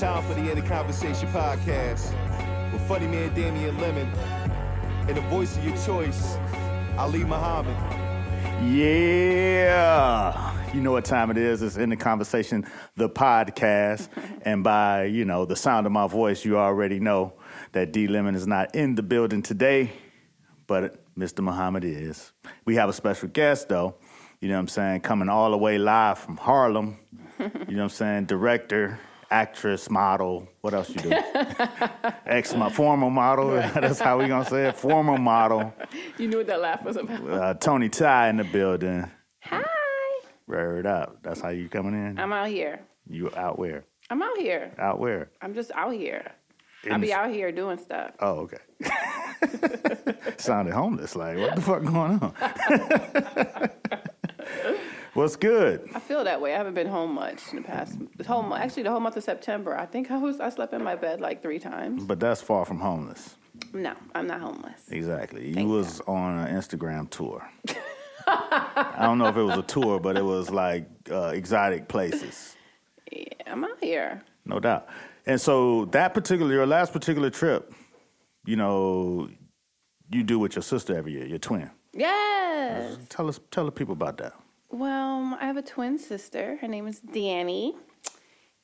Time for the End of Conversation podcast with funny man Damian Lemon and the voice of your choice, Ali Muhammad. Yeah. You know what time it is. It's in the conversation, the podcast. and by, you know, the sound of my voice, you already know that D Lemon is not in the building today, but Mr. Muhammad is. We have a special guest, though. You know what I'm saying? Coming all the way live from Harlem. You know what I'm saying? Director, actress, model. What else you do? Ex my former model. That's how we gonna say it. Former model. You knew what that laugh was about. Uh, Tony Ty in the building. Hi. Word up. That's how you coming in. I'm out here. You out where? I'm out here. Out where? I'm just out here. In I'll be the- out here doing stuff. Oh, okay. Sounded homeless. Like, what the fuck going on? What's good? I feel that way. I haven't been home much in the past. The whole actually the whole month of September. I think I was I slept in my bed like three times. But that's far from homeless. No, I'm not homeless. Exactly. You Thank was on an Instagram tour. I don't know if it was a tour, but it was like uh, exotic places, Yeah, I'm out here. no doubt. And so that particular, your last particular trip, you know, you do with your sister every year, your twin. Yes. Tell us, tell the people about that. Well, I have a twin sister. Her name is Danny.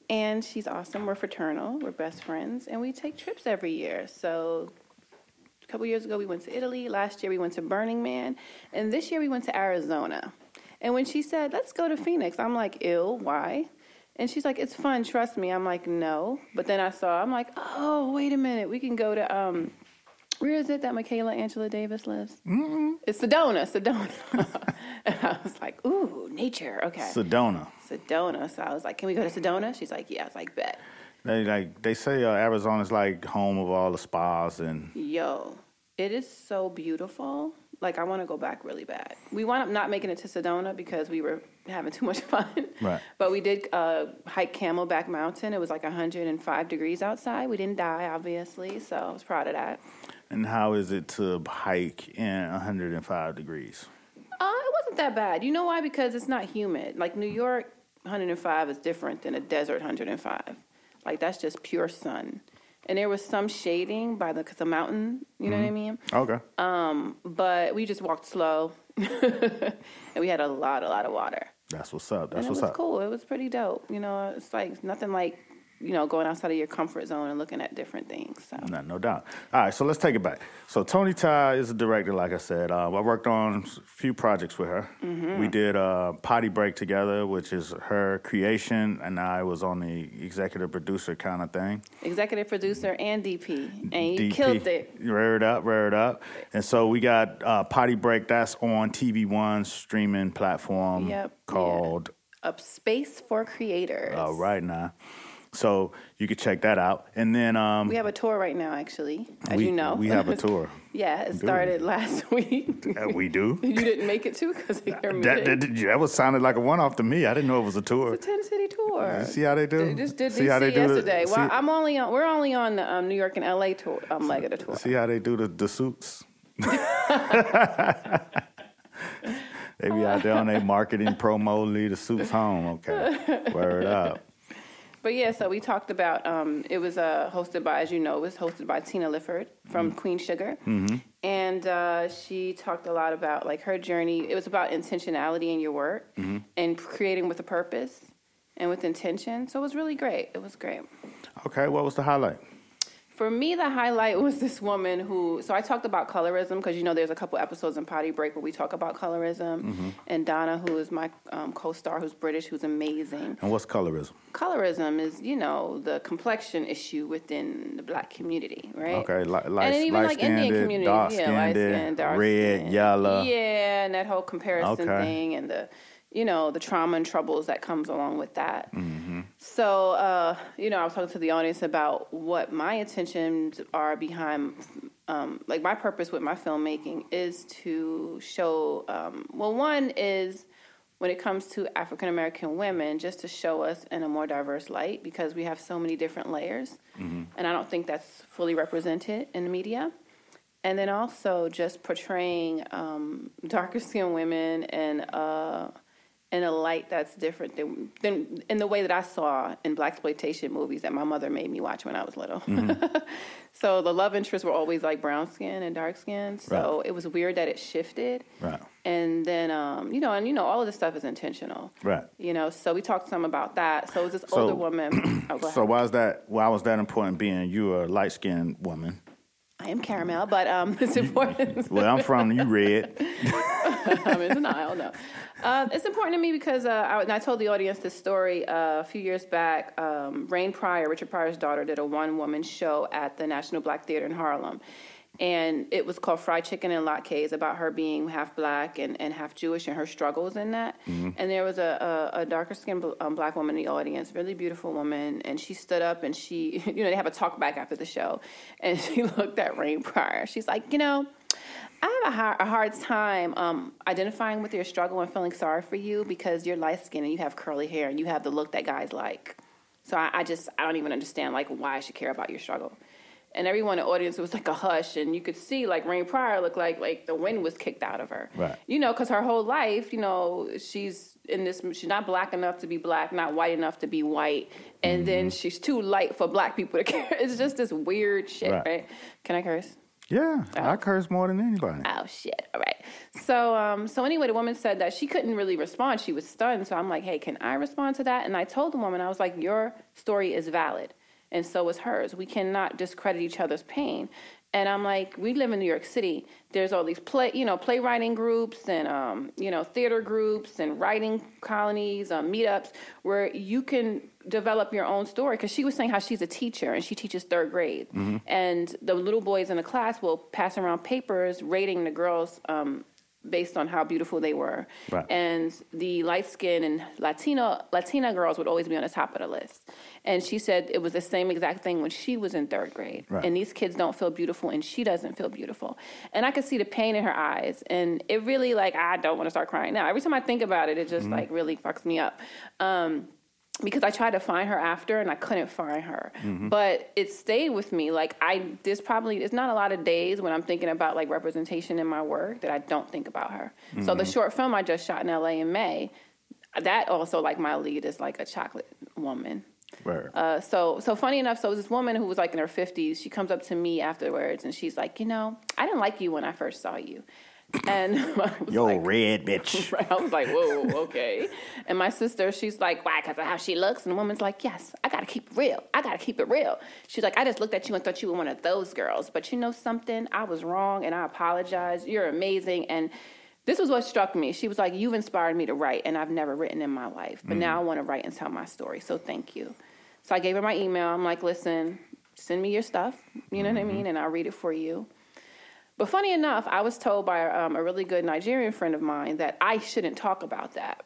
And she's awesome. We're fraternal. We're best friends. And we take trips every year. So a couple years ago, we went to Italy. Last year, we went to Burning Man. And this year, we went to Arizona. And when she said, let's go to Phoenix, I'm like, ill. Why? And she's like, it's fun. Trust me. I'm like, no. But then I saw, I'm like, oh, wait a minute. We can go to, um, where is it that Michaela Angela Davis lives? Mm-hmm. It's Sedona, Sedona. and I was like, ooh, nature. Okay. Sedona. Sedona. So I was like, can we go to Sedona? She's like, yeah. I was like, bet. They like they say uh, Arizona's like home of all the spas and Yo, it is so beautiful. Like, I want to go back really bad. We wound up not making it to Sedona because we were having too much fun. Right. But we did uh, hike Camelback Mountain. It was like 105 degrees outside. We didn't die, obviously. So I was proud of that. And how is it to hike in 105 degrees? Uh, it wasn't that bad. You know why? Because it's not humid. Like New York, 105 is different than a desert 105. Like that's just pure sun. And there was some shading by the, the mountain. You know what I mean? Okay. Um, but we just walked slow, and we had a lot, a lot of water. That's what's up. That's it what's was up. cool. It was pretty dope. You know, it's like nothing like you know going outside of your comfort zone and looking at different things. So No, no doubt. All right, so let's take it back. So Tony Ty is a director, like I said. Uh, I worked on a few projects with her. Mm-hmm. We did uh, Potty Break together, which is her creation, and I was on the executive producer kind of thing. executive producer and DP, and you DP. killed it. Rare it up, rare it up. And so we got uh, Potty Break. That's on TV One streaming platform Yep, called Up space for creators. uh, Right Now. So you can check that out. And then um, We have a tour right now, actually, as we, you know. we have a tour. yeah, it started last week. Uh, we do. you didn't make it to because of your That, that, that was sounded like a one off to me. I didn't know it was a tour. It's a ten city tour. See how they do? They just did See DC how they do the- well, see- I'm only on. We're only on the um, New York and LA tour. Um, leg of the tour. See how they do the, the suits? they be out there on their marketing promo, leave the suits home. Okay. Word up. But yeah, so we talked about. Um, it was uh, hosted by, as you know, it was hosted by Tina Lifford from Mm-hmm. Queen Sugar, and uh, she talked a lot about like her journey. It was about intentionality in your work Mm-hmm. and creating with a purpose and with intention. So it was really great. It was great. Okay, what was the highlight? For me, the highlight was this woman who. So I talked about colorism because you know there's a couple episodes in Potty Break where we talk about colorism, Mm-hmm. and Donna, who is my um, co-star, who's British, who's amazing. And what's colorism? Colorism is, you know, the complexion issue within the black community, right? Okay, li- and light, then even like Indian dark yeah, light skin, dark red, skin. yellow. yeah, and that whole comparison Okay. thing, and the, you know, the trauma and troubles that comes along with that. Mm-hmm. So, uh, you know, I was talking to the audience about what my intentions are behind, um, like my purpose with my filmmaking is to show. Um, well, one is when it comes to African American women, just to show us in a more diverse light because we have so many different layers, and I don't think that's fully represented in the media. And then also just portraying um, darker skinned women and uh, in a light that's different than, than in the way that I saw in black exploitation movies that my mother made me watch when I was little. Mm-hmm. so the love interests were always like brown skin and dark skin. So Right. it was weird that it shifted. Right. And then, um, you know, and you know, all of this stuff is intentional. Right. You know, so we talked some about that. So it was this So- older woman. Oh, So why is that? Why was that important? Being you a light skinned woman. I am caramel, but um, it's important. Well, I'm from you red. I'm in denial. No, uh, it's important to me because uh, I, and I told the audience this story uh, a few years back. Um, Rain Pryor, Richard Pryor's daughter, did a one-woman show at the National Black Theater in Harlem, and it was called Fried Chicken and Latkes about her being half black and, and half Jewish and her struggles in that. And there was a, a, a darker skinned um, black woman in the audience, really beautiful woman, and she stood up and she, you know, they have a talk back after the show, and she looked at Rain Pryor. She's like, you know. I have a hard, a hard time um, identifying with your struggle and feeling sorry for you because you're light skinned and you have curly hair and you have the look that guys like. So I, I just I don't even understand like why I should care about your struggle. And everyone in the audience was like a hush, and you could see like Rain Pryor looked like like the wind was kicked out of her. Right. You know, because her whole life, you know, she's in this. She's not black enough to be black, not white enough to be white, and then she's too light for black people to care. It's just this weird shit, Right. right? Can I curse? Yeah, I curse more than anybody. Oh shit! All right. So, um, so anyway, the woman said that she couldn't really respond. She was stunned. So I'm like, hey, can I respond to that? And I told the woman, I was like, your story is valid, and so is hers. We cannot discredit each other's pain. And I'm like, we live in New York City. There's all these play, you know, playwriting groups and um, you know, theater groups and writing colonies, um, meetups where you can develop your own story. Because she was saying how she's a teacher and she teaches third grade, and the little boys in the class will pass around papers rating the girls. Um, based on how beautiful they were. Right. And the light skinned and Latino Latina girls would always be on the top of the list. And she said it was the same exact thing when she was in third grade. Right. And these kids don't feel beautiful and she doesn't feel beautiful. And I could see the pain in her eyes. And it really like I don't want to start crying now. Every time I think about it, it just like really fucks me up. Um because I tried to find her after and I couldn't find her. But it stayed with me. Like I there's probably it's not a lot of days when I'm thinking about like representation in my work that I don't think about her. So the short film I just shot in LA in May, that also like my lead is like a chocolate woman. Right. Uh, so so funny enough, so this woman who was like in her fifties, she comes up to me afterwards and she's like, you know, I didn't like you when I first saw you. And I was Yo, like, red bitch. Right. I was like, whoa, okay. And my sister, she's like, why? Because of how she looks. And the woman's like, yes, I got to keep it real. I got to keep it real. She's like, I just looked at you and thought you were one of those girls. But you know something? I was wrong and I apologize. You're amazing. And this was what struck me. She was like, you've inspired me to write, and I've never written in my life. But now mm. I want to write and tell my story. So thank you. So I gave her my email. I'm like, listen, send me your stuff. You know what I mm-hmm. mean? And I'll read it for you. But funny enough, I was told by um, a really good Nigerian friend of mine that I shouldn't talk about that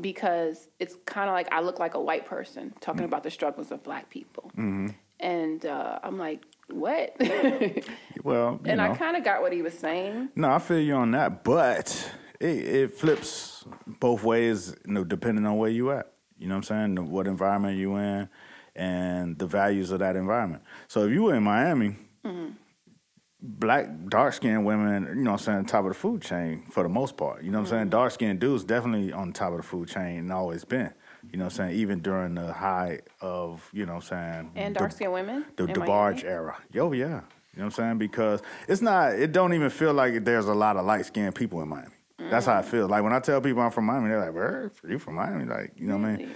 because it's kind of like I look like a white person talking about the struggles of black people. And uh, I'm like, what? Well, and know. I kind of got what he was saying. No, I feel you on that, but it, it flips both ways, you know, depending on where you at. You know what I'm saying? What environment you in, and the values of that environment. So if you were in Miami, black dark skinned women, you know what I'm saying, top of the food chain for the most part. You know what I'm saying? Mm-hmm. Dark skinned dudes definitely on top of the food chain and always been. You know what I'm saying? Even during the high of, you know what I'm saying? And dark skinned women. the DeBarge era. Yo, yeah. You know what I'm saying? Because it's not, it don't even feel like there's a lot of light skinned people in Miami. That's how I mm. feel. Like when I tell people I'm from Miami, they're like, where? You from Miami? Like, you know what I mean?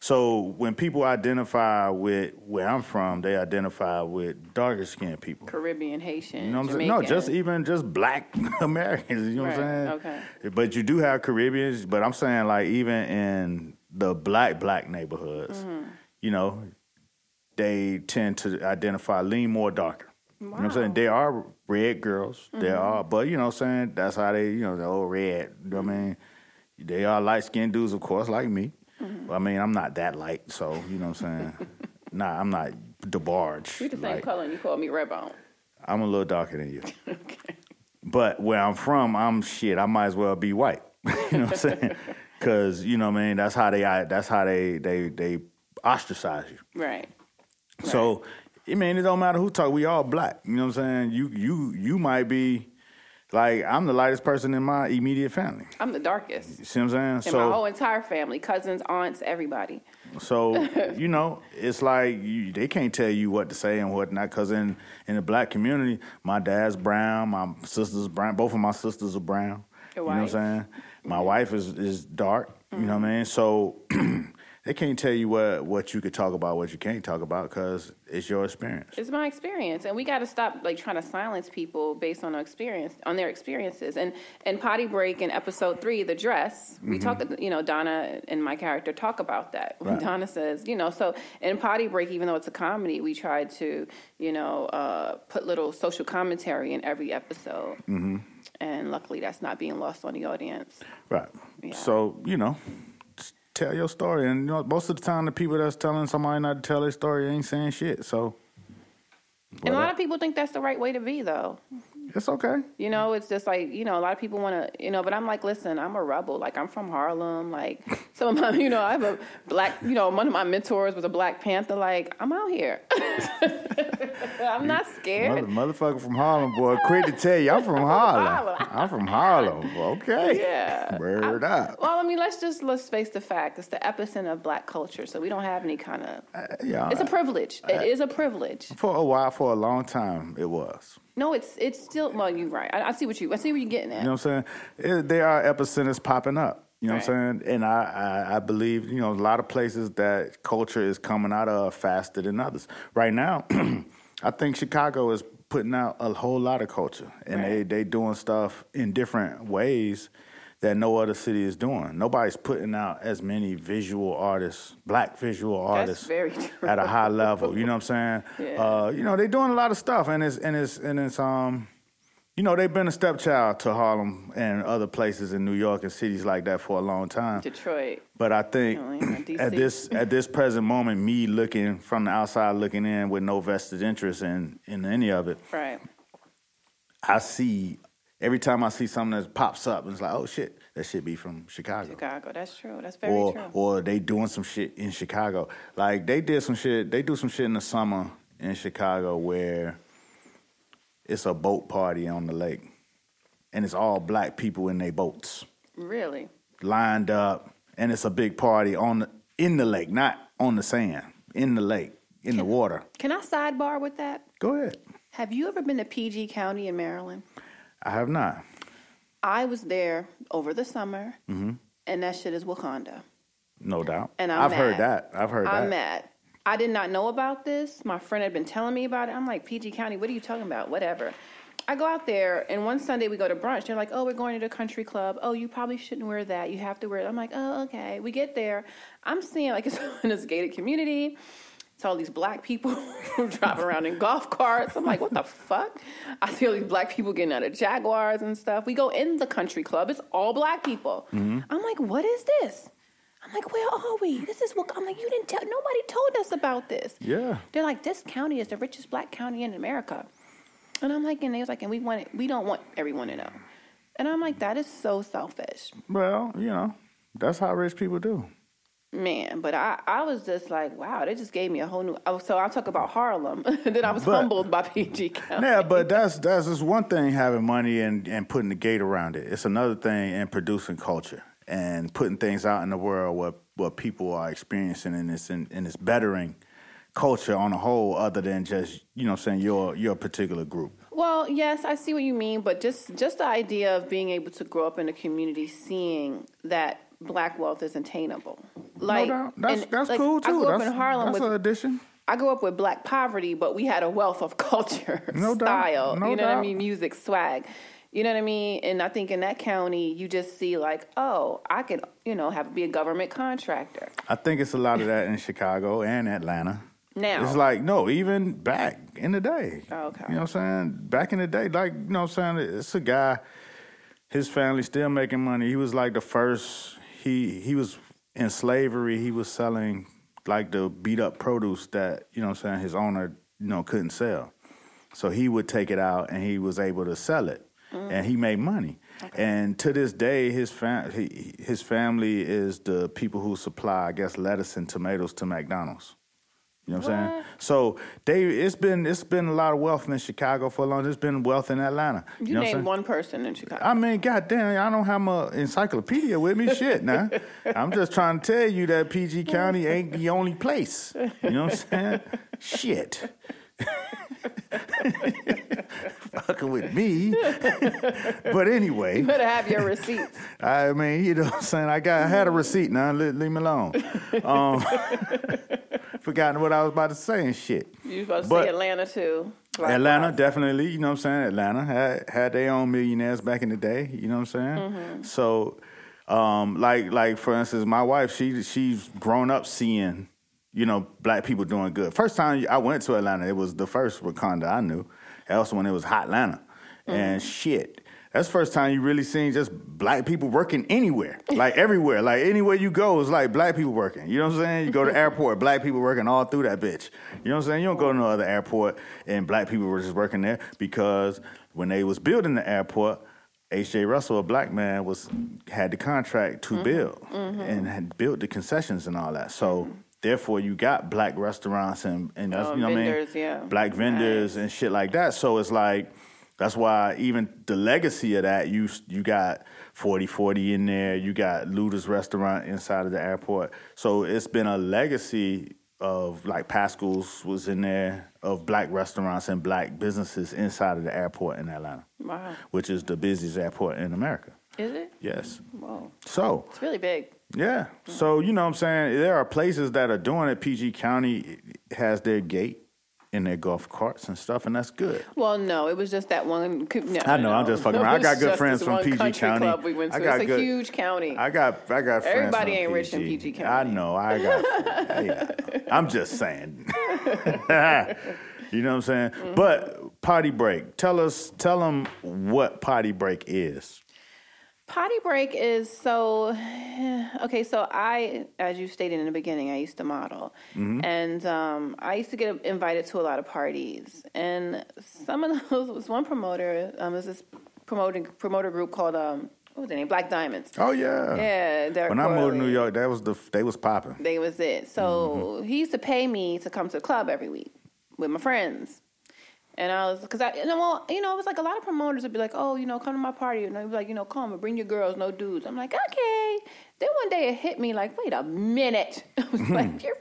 So when people identify with where I'm from, they identify with darker skinned people. Caribbean, Haitian, You know what I'm saying? No, just even just black Americans. You know what I'm saying? okay. But you do have Caribbeans. But I'm saying like even in the black black neighborhoods, Mm-hmm. you know, they tend to identify lean more darker. You know what I'm saying? Wow. Mm-hmm. There are red girls. There are, but you know what I'm saying? That's how they, you know, the old red. You know what I mean? They are light skinned dudes, of course, like me. Mm-hmm. I mean, I'm not that light, so you know what I'm saying? nah, I'm not DeBarge. We the same like- color, and you call me Redbone. I'm a little darker than you. Okay. But where I'm from, I'm shit. I might as well be white. you know what I'm saying? Because you know what I mean. That's how they. That's how they they they ostracize you. Right. So, I mean, it don't matter who talk. We all black. You know what I'm saying? You you you might be Like I'm the lightest person in my immediate family. I'm the darkest. You see what I'm saying? And saying? my whole entire family, cousins, aunts, everybody. So you know, it's like you, they can't tell you what to say and what not. Because in in the black community, my dad's brown, my sister's brown. Both of my sisters are brown. Your You know what I'm saying? My wife is is dark. You know what I mm-hmm. mean? So they can't tell you what what you could talk about, what you can't talk about, because it's your experience. It's my experience, and we got to stop like trying to silence people based on their experience, on their experiences. And and potty break in episode three, the dress, we talk. You know, Donna and my character talk about that. When Right. Donna says, you know, so in potty break, even though it's a comedy, we tried to, you know, uh, put little social commentary in every episode. Mm-hmm. And luckily, that's not being lost on the audience. Right. Yeah. So you know. Tell your story, and you know, most of the time, the people that's telling somebody not to tell their story ain't saying shit. So, And a lot of people think that's the right way to be, though. It's okay. You know, it's just like, you know, a lot of people want to, you know, but I'm like, listen, I'm a rebel. Like, I'm from Harlem. Like, some of my, you know, I have a black, you know, one of my mentors was a Black Panther. Like, I'm out here. I'm not scared. Mother, motherfucker from Harlem, boy. Quick to tell you, I'm from Harlem. I'm from Harlem. Okay. Yeah. Word up. Well, I mean, let's just let's face the fact. It's the epicenter of black culture, so we don't have any kind of. Uh, yeah. It's a privilege. Uh, it is a privilege. for a while, for a long time, it was. No, it's it's still. Well, you're right. I, I see what you. I see what you're getting at. You know what I'm saying? It, there are epicenters popping up. You know what I'm saying? And I, I, I believe, you know, a lot of places that culture is coming out of faster than others. Right now, I think Chicago is putting out a whole lot of culture. And they, Right. they doing stuff in different ways that no other city is doing. Nobody's putting out as many visual artists, black visual artists at a high level. You know what I'm saying? Yeah. Uh, you know, they're doing a lot of stuff and it's and it's and it's um you know, they've been a stepchild to Harlem and other places in New York and cities like that for a long time. Detroit. But I think at this at this present moment, me looking from the outside looking in with no vested interest in in any of it, Right. I see every time I see something that pops up, it's like, oh shit, that should be from Chicago. Chicago. That's true. That's very Or true. or they doing some shit in Chicago. Like they did some shit. They do some shit in the summer in Chicago where it's a boat party on the lake, and it's all black people in their boats really. lined up, and it's a big party on the, in the lake, not on the sand, in the lake, in the water. Can I sidebar with that? Go ahead. Have you ever been to PG County in Maryland? I have not. I was there over the summer, Mm-hmm. and that shit is Wakanda. No doubt. And I'm I've heard that. I've heard that. I'm mad. I did not know about this. My friend had been telling me about it. I'm like, PG County, what are you talking about? Whatever. I go out there, and one Sunday we go to brunch. They're like, oh, we're going to the country club. Oh, you probably shouldn't wear that. You have to wear it. I'm like, oh, okay. We get there. I'm seeing, like, it's in this gated community. It's all these black people driving around in golf carts. I'm like, what the fuck? I see all these black people getting out of Jaguars and stuff. We go in the country club. It's all black people. Mm-hmm. I'm like, what is this? I'm like, where are we? This is what I'm like. You didn't tell. Nobody told us about this. Yeah. They're like, this county is the richest black county in America. And I'm like, and they was like, and we want it, we don't want everyone to know. And I'm like, that is so selfish, Well, you know, that's how rich people do. Man. But I, I was just like, wow, they just gave me a whole new. Oh, so I'll talk about Harlem. then I was But- humbled by PG County. Yeah, but that's that's just one thing having money and, and putting the gate around it. It's another thing in producing culture and putting things out in the world what what people are experiencing and it's in, and it's bettering culture on a whole other than just, you know, saying your your particular group. Well, yes, I see what you mean, but just just the idea of being able to grow up in a community, seeing that black wealth is attainable. Like, no doubt. That's and, that's like, cool too. I grew that's, up in Harlem that's with an addition. I grew up with black poverty, but we had a wealth of culture, No doubt. style. No you know what I mean? Music, swag. You know what I mean? And I think in that county, you just see like, oh, I could, you know, have be a government contractor. I think it's a lot of that in Chicago and Atlanta. Now, It's like no, even back in the day. Oh, okay. You know what I'm saying? Back in the day, like you know what I'm saying, it's a guy. His family still making money. He was like the first. He he was in slavery. He was selling like the beat up produce that you know what I'm saying his owner you know couldn't sell. So he would take it out and he was able to sell it, mm. and he made money. And to this day, his fam- he, his family is the people who supply, I guess, lettuce and tomatoes to McDonald's. You know what, I'm saying? So they it's been it's been a lot of wealth in Chicago for a long. There's been wealth in Atlanta. You, know what I'm name one person in Chicago. I mean, goddamn, I don't have my encyclopedia with me. Shit, now. I'm just trying to tell you that PG County ain't the only place. You know what I'm saying? Shit. Fucking with me. but anyway, you better have your receipts. I mean, you know what I'm saying? I got I had a receipt now. Leave, leave me alone. Um, forgotten what I was about to say and shit. You supposed to But- say Atlanta too. Atlanta, definitely. You know what I'm saying? Atlanta had had their own millionaires back in the day. You know what I'm saying? Mm-hmm. So, um, like like for instance, my wife, she she's grown up seeing, you know, black people doing good. First time I went to Atlanta, it was the first Wakanda I knew. That was when it was Hot Atlanta, and Mm-hmm. shit. That's the first time you really seen just black people working anywhere, like everywhere, like anywhere you go, it's like black people working. You know what I'm saying? You go to the airport, black people working all through that bitch. You know what I'm saying? You don't go to no other airport and black people were just working there because when they was building the airport, H.J. Russell, a black man, was had the contract to mm-hmm. build mm-hmm. and had built the concessions and all that. So mm-hmm. therefore, you got black restaurants and and that's, Oh, you know what I mean, yeah. black vendors and shit like that. So it's like that's why even the legacy of that you you got 4040 in there, you got Luda's restaurant inside of the airport. So it's been a legacy of like Paschal's was in there of black restaurants and black businesses inside of the airport in Atlanta, Wow. which is the busiest airport in America. Is it? Yes. Whoa. So, It's really big. yeah. So, you know what I'm saying? There are places that are doing it. PG County has their gate in their golf carts and stuff, and that's good. Well, no, it was just that one. No, I know, no, I'm just fucking around. I got good friends from PG County. Club we went I to. got it's a good- huge county. I got I got friends. Everybody ain't rich in PG. County. I know. I got. hey, I'm just saying. you know what I'm saying? Mm-hmm. But potty break. Tell us. Tell them what potty break is. Potty break is so okay. So I, as you stated in the beginning, I used to model, Mm-hmm. and um, I used to get invited to a lot of parties. And some of those was one promoter. Um, was this promoting promoter group called um, what was their name? Black Diamonds. Oh yeah. Yeah, Derek When I moved to New York, that was the they was popping. They was it. So Mm-hmm. he used to pay me to come to the club every week with my friends. And I was, cause I, you know, well, you know, it was like a lot of promoters would be like, oh, you know, come to my party, and they'd be like, you know, come, but bring your girls, no dudes. I'm like, okay. Then one day it hit me like, wait a minute. I was hmm. like, you're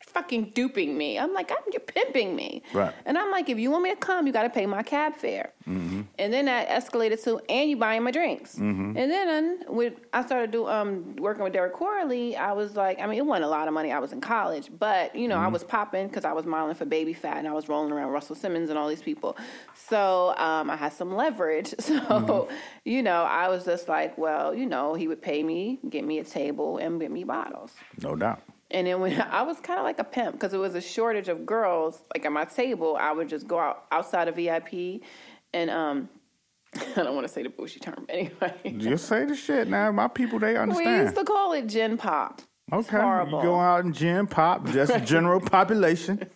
fucking duping me. I'm like, I'm, you're pimping me. Right. And I'm like, if you want me to come, you got to pay my cab fare. Mm-hmm. And then that escalated to, and you buying my drinks. Mm-hmm. And then um, with I started do um working with Derek Corley, I was like, I mean, it wasn't a lot of money. I was in college, but you know, I mm-hmm. was popping because I was modeling for Baby Phat, and I was rolling around Russell Simmons and all these people. So um, I had some leverage. So you know, I was just like, well, you know, he would pay me, get me a table, and get me bottles. No doubt. And then when I was kind of like a pimp because it was a shortage of girls, like at my table, I would just go out outside of VIP and um I don't want to say the bushy term, but anyway. Just say the shit now. My people they understand. We used to call it gen pop. It's Okay, horrible. you go out and gen pop, just general population,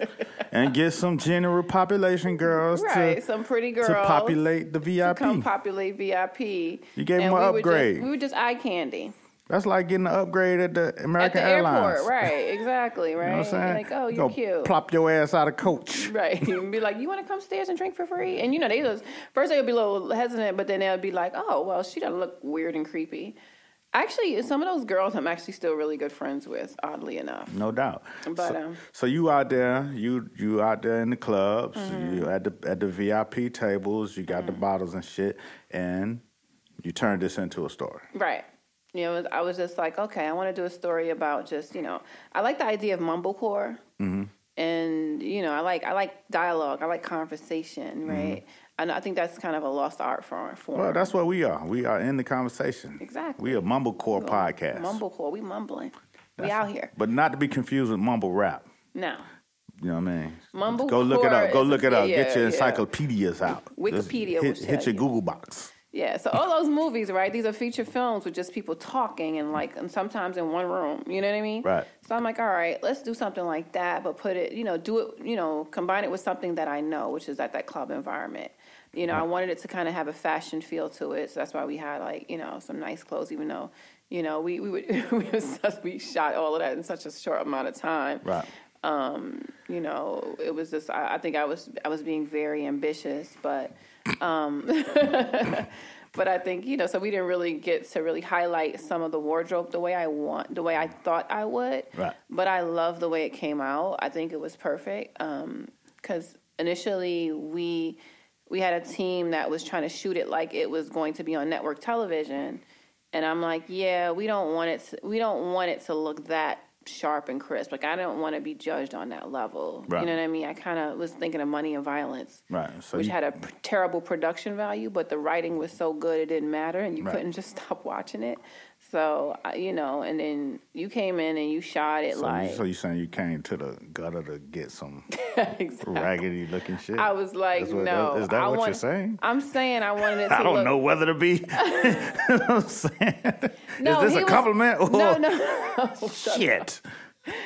and get some general population girls Right, to, some pretty girls to populate the to VIP. come populate VIP. You gave And them an we upgrade. Just, we were just eye candy That's like getting an upgrade at the American at the Airlines. airport. Right, exactly. Right. You know what I'm saying? Like, oh, You you're cute. Plop your ass out of coach. Right. And be like, you want to come stairs and drink for free? And you know, they just first they would be a little hesitant, but then they would be like, oh, well, she doesn't look weird and creepy. Actually, some of those girls I'm actually still really good friends with, oddly enough. No doubt. But, so, um, so you out there, you you out there in the clubs, Mm-hmm. you at the at the VIP tables, you got the bottles and shit, and you turned this into a story. Right. You know, I was just like, okay, I want to do a story about just, you know, I like the idea of mumblecore. Mm-hmm. And, you know, I like I like dialogue, I like Mm-hmm. conversation, right? And I think that's kind of a lost art form. Well, that's what we are. We are in the conversation. Exactly. We a mumblecore podcast. Mumblecore, we mumbling. we out here. But not to be confused with mumble rap. No. You know what I mean? Mumblecore Go look it up. Go look it up. yeah, Get your yeah. encyclopedias out. Wikipedia Just hit, hit your you. Google box. Yeah, so all those movies, right? These are feature films with just people talking and like, and sometimes in one room. You know what I mean? Right. So I'm like, all right, let's do something like that, but put it, you know, do it, you know, combine it with something that I know, which is at that club environment. You know, I wanted it to kind of have a fashion feel to it, so that's why we had like, you know, some nice clothes, even though, you know, we we would we, was, we shot all of that in such a short amount of time. Right. Um, you know, it was just I, I think I was I was being very ambitious, but um, but I think you know, so we didn't really get to really highlight some of the wardrobe the way I want, the way I thought I would. Right. But I love the way it came out. I think it was perfect. Because initially we we had a team that was trying to shoot it like it was going to be on network television, and I'm like, yeah, we don't want it. To, we don't want it to look that sharp and crisp. Like I don't want to be judged on that level. Right. You know what I mean? I kind of was thinking of Money and Violence Right. So which you- had a p- terrible production value, but the writing was so good it didn't matter, and you Right. couldn't just stop watching it. So you know, and then you came in and you shot it so, like you, so you saying you came to the gutter to get some exactly. raggedy looking shit? I was like, what- no. Is that I what want, you're saying? I'm saying I wanted it to I don't look. know whether to be. I'm saying, No, is this a was- compliment or No, no. shit?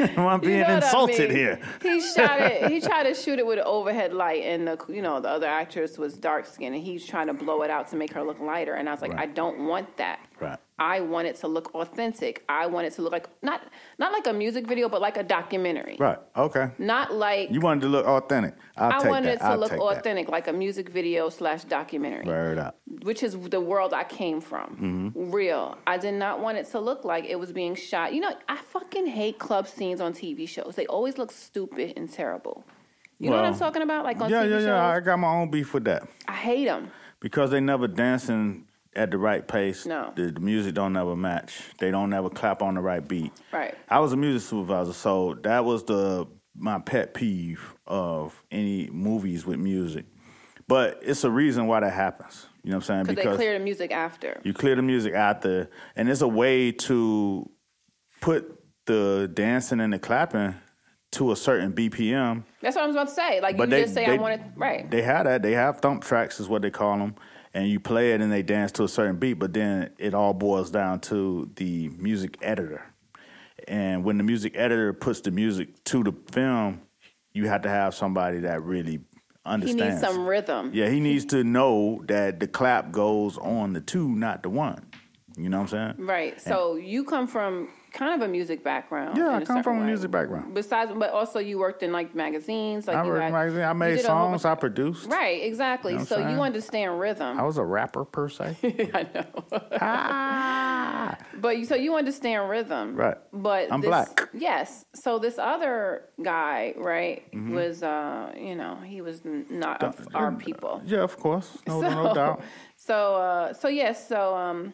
Am I You being know what I insulted mean. here? He shot it. He tried to shoot it with an overhead light, and the you know the other actress was dark skinned, and he's trying to blow it out to make her look lighter. And I was like, Right. I don't want that. Right. I want it to look authentic. I want it to look like not not like a music video, but like a documentary. Right. Okay. Not like You wanted to look authentic. I'll I wanted that. it to I'll look take that. authentic, like a music video slash documentary, Word up. which is the world I came from. Mm-hmm. Real. I did not want it to look like it was being shot. You know, I fucking hate club scenes on TV shows. They always look stupid and terrible. You know what I'm talking about? Like on Yeah, TV yeah, shows. yeah. I got my own beef with that I hate them. because they never dancing at the right pace. No. The, the music don't ever match. They don't ever clap on the right beat. Right. I was a music supervisor, so that was the my pet peeve of any movies with music. But it's a reason why that happens. You know what I'm saying? Because they clear the music after. You clear the music after, and it's a way to put the dancing and the clapping to a certain BPM. That's what I was about to say. Like you they just say they, I want it right. They have that. They have thump tracks, is what they call them, and you play it and they dance to a certain beat. But then it all boils down to the music editor, and when the music editor puts the music to the film, you have to have somebody that really understands. he needs some rhythm. Yeah, he needs to know that the clap goes on the two, not the one. You know what I'm saying? Right. So you come from kind of a music background. Yeah, I come from a music background. Besides, but also you worked in like magazines. Like I worked had, in magazine. I made did a whole songs. I produced. Right. Exactly. You know so you understand rhythm. I was a rapper per se. I know. ah, But you, so you understand rhythm, Right. But I'm this, black. Yes. So this other guy, right, Mm-hmm. was uh, you know, he was not of our people. yeah, of course, no, so, no doubt. So, uh, so yes, so um,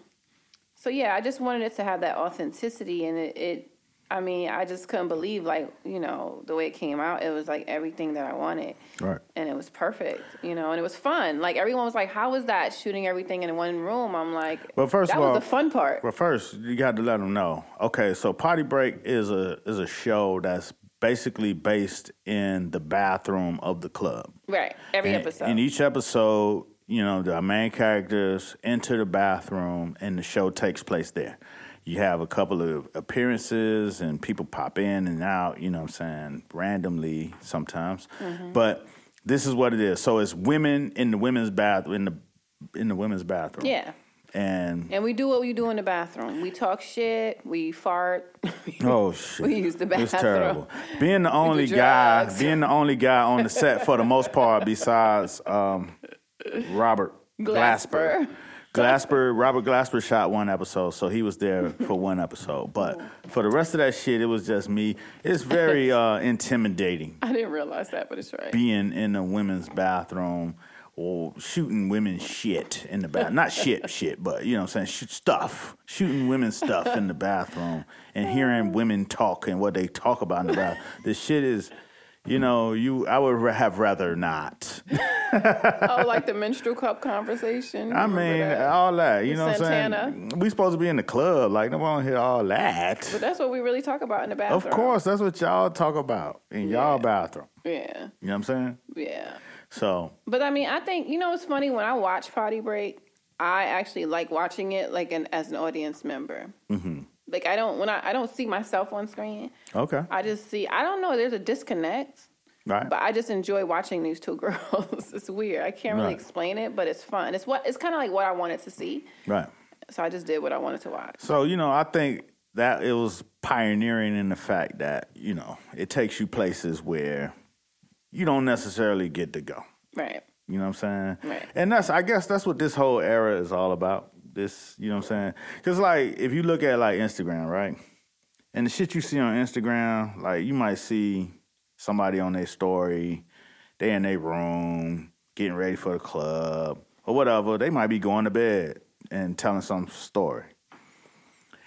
so yeah, I just wanted it to have that authenticity, and it, it, I mean, I just couldn't believe like you know the way it came out. It was like everything that I wanted, Right. and it was perfect, you know, and it was fun. Like everyone was like, "How was that shooting everything in one room?" I'm like, Well, first that of all- was the fun part." Well, first you got to let them know. Okay, so Potty Break is a is a show that's basically based in the bathroom of the club. Right, every And episode. In each episode, you know, the main characters enter the bathroom and the show takes place there. You have a couple of appearances and people pop in and out, you know what I'm saying, randomly sometimes. Mm-hmm. But this is what it is. So it's women in the women's bath in the in the women's bathroom. yeah. And And we do what we do in the bathroom. We talk shit. We fart. Oh shit! We use the bathroom. It's terrible. Being the only guy, being the only guy on the set for the most part, besides um, Robert Glasper. Glasper. Glasper, Robert Glasper shot one episode, so he was there for one episode. But for the rest of that shit, it was just me. It's very uh, intimidating I didn't realize that, but it's right. being in a women's bathroom or shooting women's shit in the bath. Not shit, shit, but you know what I'm saying? Sh- stuff. Shooting women's stuff in the bathroom and hearing women talk and what they talk about in the bath. This shit is, you know, you. I would have rather not. oh, like the menstrual cup conversation. I mean, that? all that. You know what I'm Santana? saying? We supposed to be in the club. Like, no one hear all that. but that's what we really talk about in the bathroom. Of course, that's what y'all talk about in y'all bathroom. Yeah, You know what I'm saying? yeah. So, But I mean, I think you know it's funny when I watch Potty Break, I actually like watching it like an as an audience member. Mm-hmm. Like I don't when I I don't see myself on screen. okay. I just see I don't know. There's a disconnect. Right. But I just enjoy watching these two girls. it's weird. I can't really Right. explain it, but it's fun. It's what it's kind of like what I wanted to see. right. So I just did what I wanted to watch. So you know, I think that it was pioneering in the fact that you know it takes you places where you don't necessarily get to go. Right. You know what I'm saying? Right. And that's I guess that's what this whole era is all about. This, you know what I'm saying? Cuz like if you look at like Instagram, right? And the shit you see on Instagram, like you might see somebody on their story, they in their room getting ready for the club or whatever. They might be going to bed and telling some story.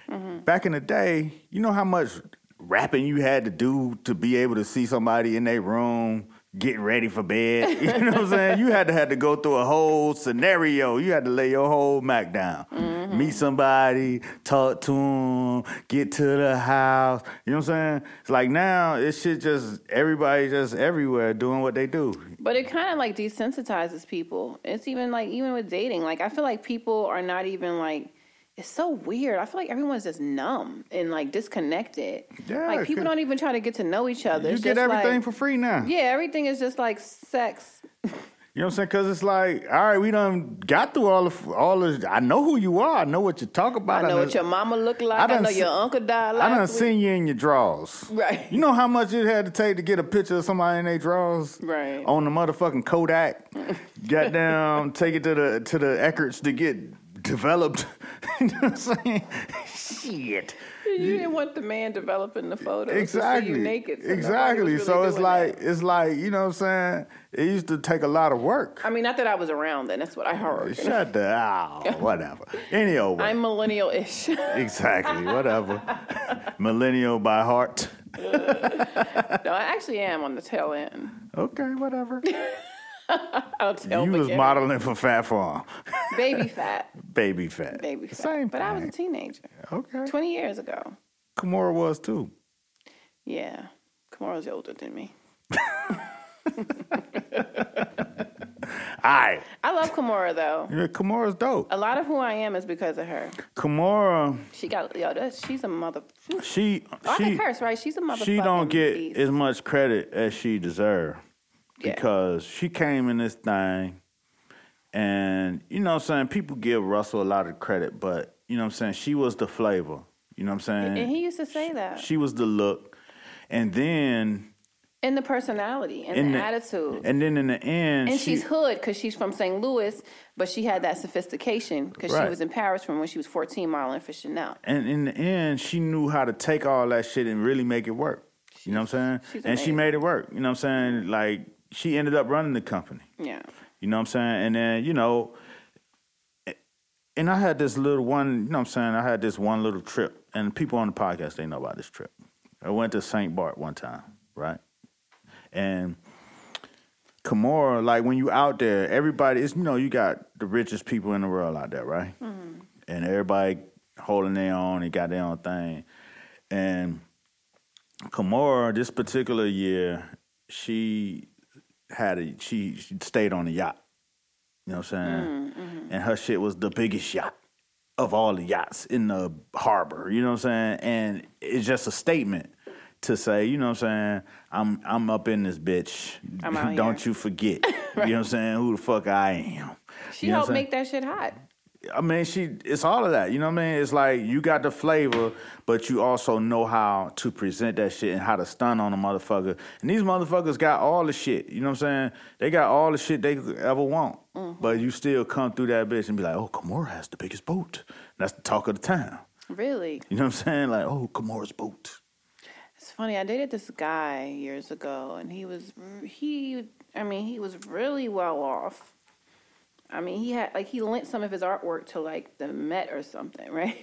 Mm-hmm. Back in the day, you know how much rapping you had to do to be able to see somebody in their room getting ready for bed. You know what I'm saying? You had to had to go through a whole scenario. You had to lay your whole Mac down. Mm-hmm. Meet somebody, talk to them, get to the house. You know what I'm saying? It's like now it's shit just everybody just everywhere doing what they do. But it kind of like desensitizes people. It's even like even with dating. Like I feel like people are not even like. It's so weird. I feel like everyone's just numb and like disconnected. Yeah, like people don't even try to get to know each other. You It's get everything like, for free now. Yeah, everything is just like sex. You know what I'm saying? Because it's like, all right, we done got through all of all of. I know who you are. I know what you talk about. I know done- what your mama look like. I, done know se- your uncle died I done week. seen you in your drawers. Right. You know how much it had to take to get a picture of somebody in their drawers? Right. On the motherfucking Kodak. Goddamn, take it to the to the Eckerds to get developed. you know what I'm saying? Shit. You didn't want the man developing the photos to see Exactly. you naked. so exactly. was so it's like that. it's like, you know what I'm saying? It used to take a lot of work. I mean, not that I was around then. That's what I heard. Shut the ow, whatever. Anyway. I'm millennial-ish. Exactly, whatever. Millennial by heart. no, I actually am on the tail end. Okay, whatever. I'll tell you was modeling for Phat Farm. baby fat, Baby Phat. baby fat. Same but I was a teenager, Okay. 20 years ago. Kimora was too. Yeah, Kimora's older than me. Right. I love Kimora though. Yeah, Kimora's dope. A lot of who I am is because of her. Kimora, She got yo. She's a mother. she I she can curse, right? She's a mother. she don't get beast. as much credit as she deserves Yeah. because she came in this thing and you know what I'm saying people give Russell a lot of credit but you know what I'm saying she was the flavor you know what I'm saying And he used to say that. she was the look and then and the personality and in the, the- attitude. and then in the end And she, she's hood because she's from St. Louis, but she had that sophistication because she was in Paris from when she was 14 modeling for Chanel. and in the end she knew how to take all that shit and really make it work you know what I'm saying and she made it work you know what I'm saying like she ended up running the company Yeah. You know what I'm saying? And then, you know, and I had this little one, you know what I'm saying? I had this one little trip, and people on the podcast, they know about this trip. I went to St. Bart one time, right? And Kimora, like when you out there, everybody is, you know, you got the richest people in the world out there, right? Mm-hmm. And everybody holding their own and got their own thing. And Kimora, this particular year, she had a she, she stayed on a yacht. You know what I'm saying? Mm, mm-hmm. And her shit was the biggest yacht of all the yachts in the harbor. You know what I'm saying? And it's just a statement to say, you know what I'm saying? I'm I'm up in this bitch. Don't here. you forget. You know what I'm saying? Who the fuck I am. She You know helped make that shit hot. I mean, she it's all of that. You know what I mean? It's like you got the flavor, but you also know how to present that shit and how to stun on a motherfucker. And these motherfuckers got all the shit. You know what I'm saying? They got all the shit they could ever want. Mm-hmm. But you still come through that bitch and be like, oh, Kimora has the biggest boat. That's the talk of the town. Really. You know what I'm saying? Like, oh, Kimora's boat. It's funny. I dated this guy years ago, and he was he. I mean, he was really well off. I mean, he had like he lent some of his artwork to like the Met or something, right?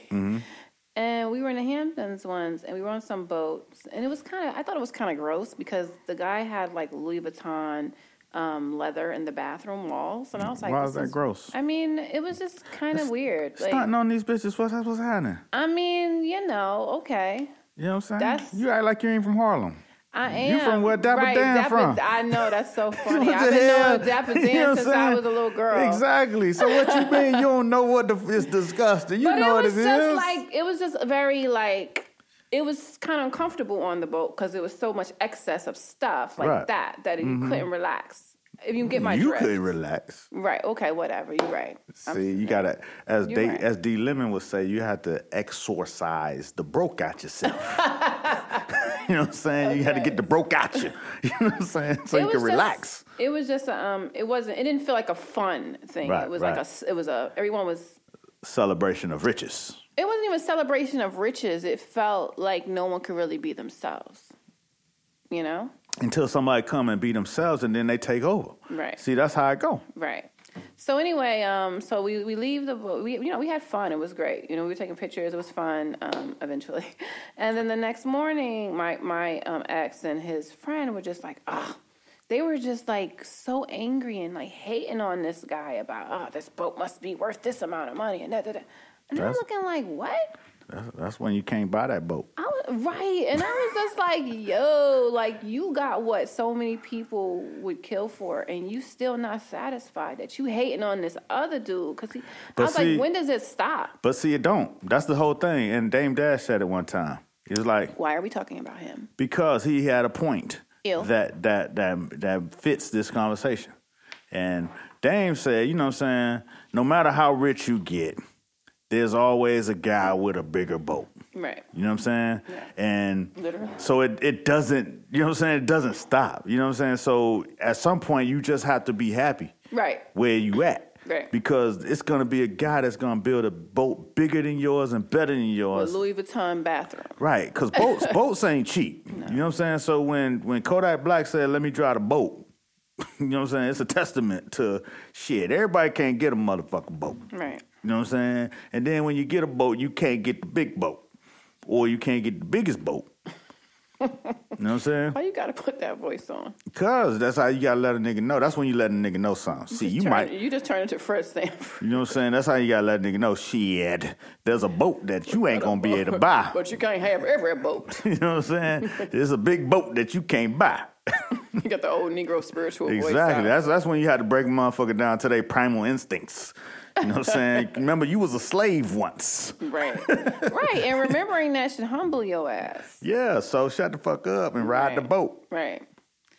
And we were in the Hamptons once, and we were on some boats, and it was kind of I thought it was kind of gross because the guy had like Louis Vuitton um, leather in the bathroom walls, and I was like, Why is that gross? I mean, it was just kind of weird. Like, Stunting on these bitches, what's, what's happening? I mean, you know, okay. You know what I'm saying? That's- you act like you ain't from Harlem. I am. You from where Dapper right, Dan Dapper- from? I know that's so funny. I've been hell? knowing Dapper You know since I'm I was a little girl. Exactly. So what you mean you don't know what the, is disgusting? You But know it what it just is. like it was just very like it was kind of uncomfortable on the boat because there was so much excess of stuff like Right. Mm-hmm. that that you couldn't relax. if you get my you drift. could relax. Right. Okay. Whatever. You're right. I'm- See, you gotta, as You're D, right. as D Lemon would say, you have to exorcise the broke out yourself. you know what I'm saying? You had to get the broke out you. You know what I'm saying? So It you just- relax. It was just a, um. It wasn't. It didn't feel like a fun thing. Right, it was like a. right. It was a. Everyone was. Celebration of riches. It wasn't even a celebration of riches. It felt like no one could really be themselves. You know. Until somebody come and be themselves, and then they take over. Right. See, that's how it go. Right. So anyway, um, so we, we leave the boat we you know we had fun. It was great. You know, we were taking pictures. It was fun. Um, eventually, and then the next morning, my my um, ex and his friend were just like, ah, they were just like so angry and like hating on this guy about, oh, this boat must be worth this amount of money and that. And I'm looking like, what? That's, that's when you can't buy that boat. I was, right, and I was just like, "Yo, like you got what so many people would kill for, and you still not satisfied that you hating on this other dude." Because I But was see- like, "When does it stop? But see, it don't. That's the whole thing. And Dame Dash said it one time. He was like, Why are we talking about him?" because he had a point Ew. that that that that fits this conversation. And Dame said, you know what I'm saying, no matter how rich you get, there's always a guy with a bigger boat. Right. You know what I'm saying? Yeah. And Literally. so it, it doesn't, you know what I'm saying? It doesn't stop. You know what I'm saying? So at some point, you just have to be happy Right. where you at. Right. Because it's going to be a guy that's going to build a boat bigger than yours and better than With yours. Louis Vuitton bathroom. Right, because boats boats ain't cheap. You know what I'm saying? So when when Kodak Black said, "Let me drive the boat," you know what I'm saying? It's a testament to shit. Everybody can't get a motherfucking boat. Right. You know what I'm saying? And then when you get a boat, you can't get the big boat, or you can't get the biggest boat. you know what I'm saying? Why you got to put that voice on? Because that's how you gotta let a nigga know. That's when you let a nigga know something. See, you turn- might. You just turn into Fred Sanford. You know what I'm saying? That's how you gotta let a nigga know. Shit, there's a boat that you ain't gonna be able to buy. But you can't have every boat. You know what I'm saying? There's a big boat that you can't buy. you got the old Negro spiritual voice. Exactly. out. That's that's when you had to break a motherfucker down to their primal instincts. You know what I'm saying? Remember, you was a slave once. Right. right. And remembering that should humble your ass. Yeah, so shut the fuck up and ride the boat Right.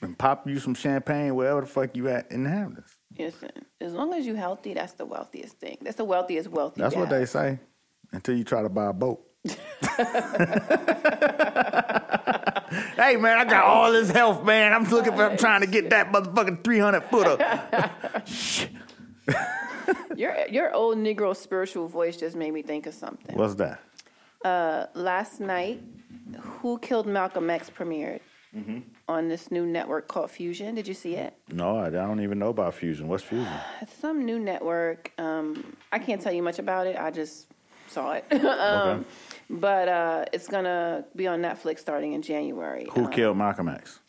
and pop you some champagne wherever the fuck you at in the Hamptons. Listen, as long as you healthy, that's the wealthiest thing. That's the wealthiest wealthy. That's what they say until you try to buy a boat. hey man, I got all this health, man. I'm looking for, I'm trying to get that motherfucking 300 footer. Your your old Negro spiritual voice just made me think of something. What's that? Uh, last night, Who Killed Malcolm X premiered Mm-hmm. on this new network called Fusion. Did you see it? No, I, don't even know about Fusion. What's Fusion? It's some new network. Um, I can't tell you much about it. I just saw it. um, Okay. But uh, it's gonna be on Netflix starting in January. Who Um, killed Malcolm X?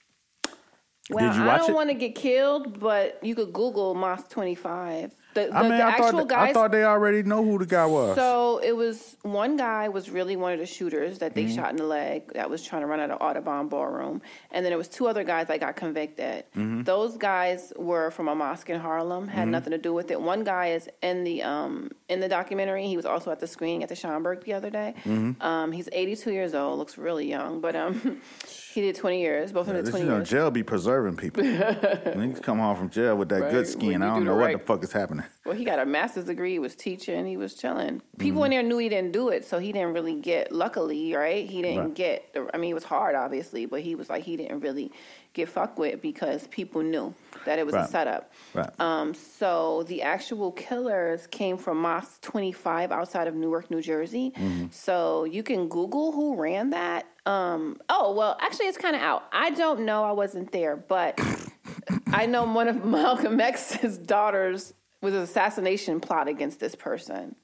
Well, I don't want to get killed, but you could Google Mosque 25. The, the, I mean, the I actual thought guys. I thought they already know who the guy was. So it was one guy was really one of the shooters that they Mm-hmm. shot in the leg that was trying to run out of Audubon Ballroom, and then it was two other guys that got convicted. Mm-hmm. Those guys were from a mosque in Harlem, had nothing to do with it. One guy is in the um in the documentary. He was also at the screening at the Schomburg the other day. Mm-hmm. Um, he's 82 years old, looks really young, but um, he did 20 years. Both of them did This, 20 you know, years. jail be preserving people. Niggas come home from jail with that Right, good skin. I do don't know what the fuck is happening. Well, he got a master's degree. He was teaching. He was chilling. People Mm-hmm. in there knew he didn't do it, so he didn't really get. Luckily, right? He didn't Right. get. The, I mean, it was hard, obviously, but he was like he didn't really get fucked with because people knew that it was a setup. Right. Um, so the actual killers came from Mosque 25 outside of Newark, New Jersey. Mm-hmm. So you can Google who ran that. Um, oh well, actually, it's kind of out. I don't know. I wasn't there, but I know one of Malcolm X's daughters was an assassination plot against this person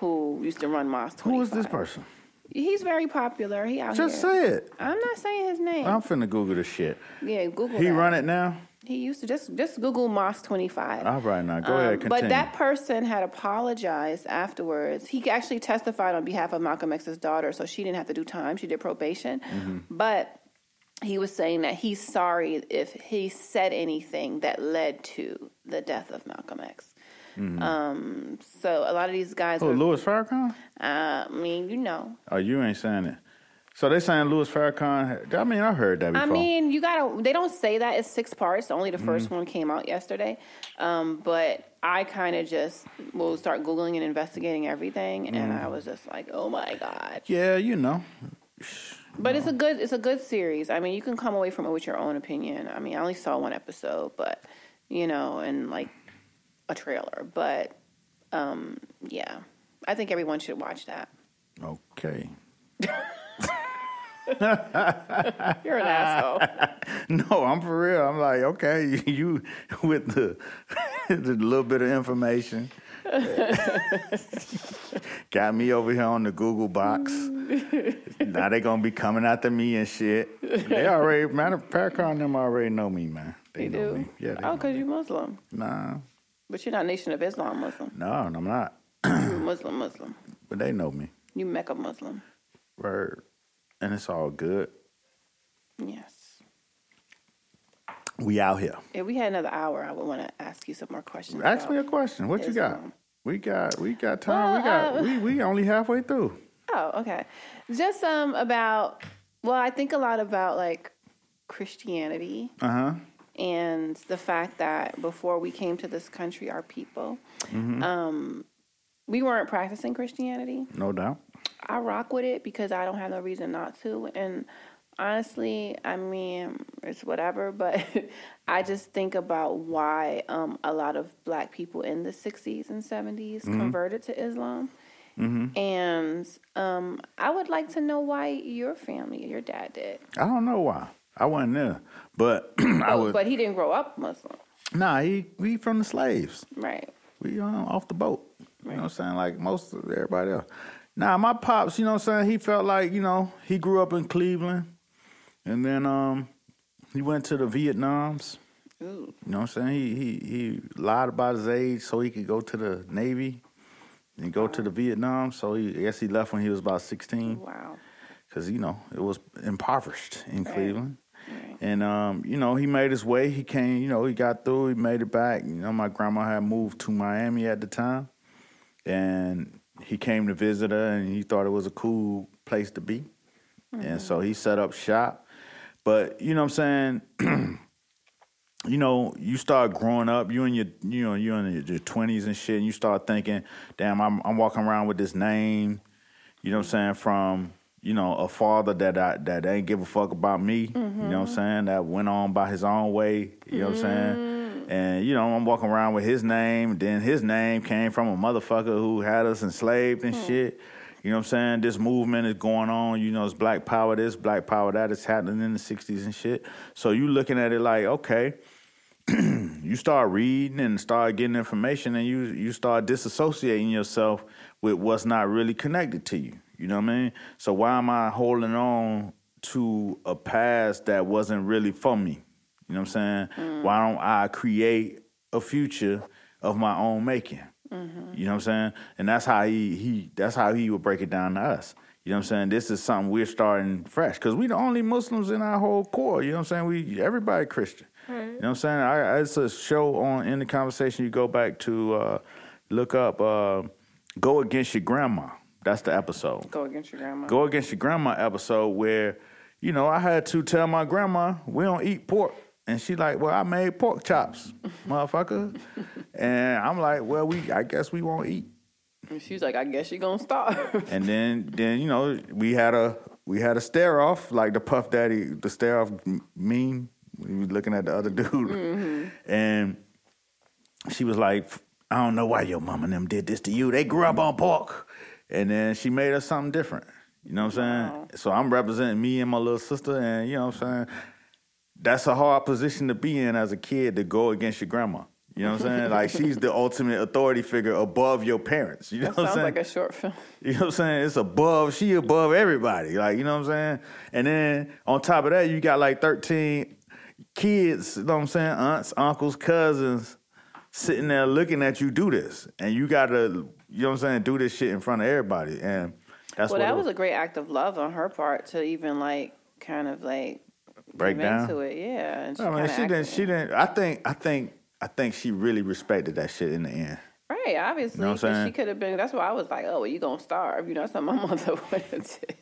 who used to run Mosque 25. Who was this person? He's very popular. He out Just here. say it. I'm not saying his name. I'm finna Google this shit. yeah, Google. He that. run it now? He used to just just Google Mosque twenty five. All right, now go ahead, continue. Um, But that person had apologized afterwards. He actually testified on behalf of Malcolm X's daughter, so she didn't have to do time. She did probation. Mm-hmm. But he was saying that he's sorry if he said anything that led to the death of Malcolm X. Um, so a lot of these guys oh, were, Louis Farrakhan? uh, I mean, you know, Oh, you ain't saying it. So they saying Louis Farrakhan. I mean, I've heard that before. I mean, you gotta. They don't say that it's six parts. Only the 1st Mm-hmm. one came out yesterday. Um, but I kind of just will start googling and investigating everything, and Mm. I was just like, oh my god. yeah, you know. But it's a good. It's a good series. I mean, you can come away from it with your own opinion. I mean, I only saw one episode, but you know, and like a trailer. But um, yeah, I think everyone should watch that. Okay. You're an asshole. No, I'm for real. I'm like, okay, you with the, the little bit of information. Got me over here on the Google box. now they gonna be coming after me and shit. They already, matter and them already know me, man. They You know do? me. Yeah, they oh, know. because you're Muslim, Nah, but you're not Nation of Islam Muslim. no, I'm not. You're Muslim Muslim. But they know me. You Mecca Muslim. Word. And it's all good. Yes. We out here. If we had another hour, I would want to ask you some more questions. Ask me a question. What you got? We got we got time. we got uh, we we only halfway through. Oh, okay. Just um about well, I think a lot about like Christianity Uh huh. And the fact that before we came to this country, our people, Mm-hmm. um, we weren't practicing Christianity. No doubt. I rock with it because I don't have no reason not to. And honestly, I mean, it's whatever, but I just think about why um, a lot of black people in the 60s and 70s converted to Islam. And um, I would like to know why your family, your dad did. I don't know why. I wasn't there, but I would. but he didn't grow up Muslim, nah, he we from the slaves. right? We um, off the boat. You know what I'm saying? Like most of everybody else. Now my pops, you know what I'm saying? He felt like, you know, he grew up in Cleveland and then um he went to the Vietnams. Ooh, You know what I'm saying? He he he lied about his age so he could go to the Navy and go to the Vietnam. So he I guess he left when he was about 16 wow. because you know it was impoverished in Right. Cleveland. And um, you know, he made his way. He came, you know, he got through. He made it back. You know, my grandma had moved to Miami at the time, and he came to visit her, and he thought it was a cool place to be, and so he set up shop. But you know, what I'm saying. You know, you start growing up. You in your, you know, you in your twenties and shit. And you start thinking, "Damn, I'm, I'm walking around with this name." You know what I'm saying? From you know a father that I, that ain't give a fuck about me. You know what I'm mm-hmm. saying? That went on by his own way. You know what I'm saying? Mm-hmm. And you know I'm walking around with his name. Then his name came from a motherfucker who had us enslaved and mm. shit. You know what I'm saying? This movement is going on. You know, it's Black Power. This Black Power that is happening in the '60s and shit. So you looking at it like, okay you start reading and start getting information and you you start disassociating yourself with what's not really connected to you. You know what I mean? So why am I holding on to a past that wasn't really for me? You know what I'm saying? Why don't I create a future of my own making? You know what I'm saying? And that's how he he that's how he would break it down to us. You know what I'm saying? This is something we're starting fresh because we the only Muslims in our whole core. You know what I'm saying? We everybody Christian. You know what I'm saying? I, I- it's a show on in the conversation. You go back to uh, look up uh, "Go Against Your Grandma." That's the episode. Go against your grandma. Go Against Your Grandma episode where, you know, I had to tell my grandma we don't eat pork. And she like, well, I made pork chops, motherfucker. and I'm like, well, we I guess we won't eat. And she's like, I guess you're gonna starve. And then then you know we had a we had a stare off like the Puff Daddy the stare off meme. We was looking at the other dude, mm-hmm. and she was like, "I don't know why your mama and them did this to you. They grew up on pork." And then she made us something different. You know what I'm saying? So I'm representing me and my little sister, and you know what I'm saying. That's a hard position to be in as a kid to go against your grandma. You know what I'm saying? Like she's the ultimate authority figure above your parents. You know That what I'm sounds saying? like a short film. You know what I'm saying? It's above, she above everybody. Like, you know what I'm saying? And then on top of that, you got like 13 kids, you know what I'm saying? Aunts, uncles, cousins sitting there looking at you do this. And you gotta, you know what I'm saying, do this shit in front of everybody. And that's Well, what that it was a great act of love on her part to even like kind of like break down. into it. Yeah, and she oh, I mean, she didn't, acted- she didn't, I think, I think, I think she really respected that shit in the end. Right, obviously, You know what I'm 'cause saying? she could have been. That's why I was like, "Oh, well, you gonna starve?" You know, that's what my mother would have did.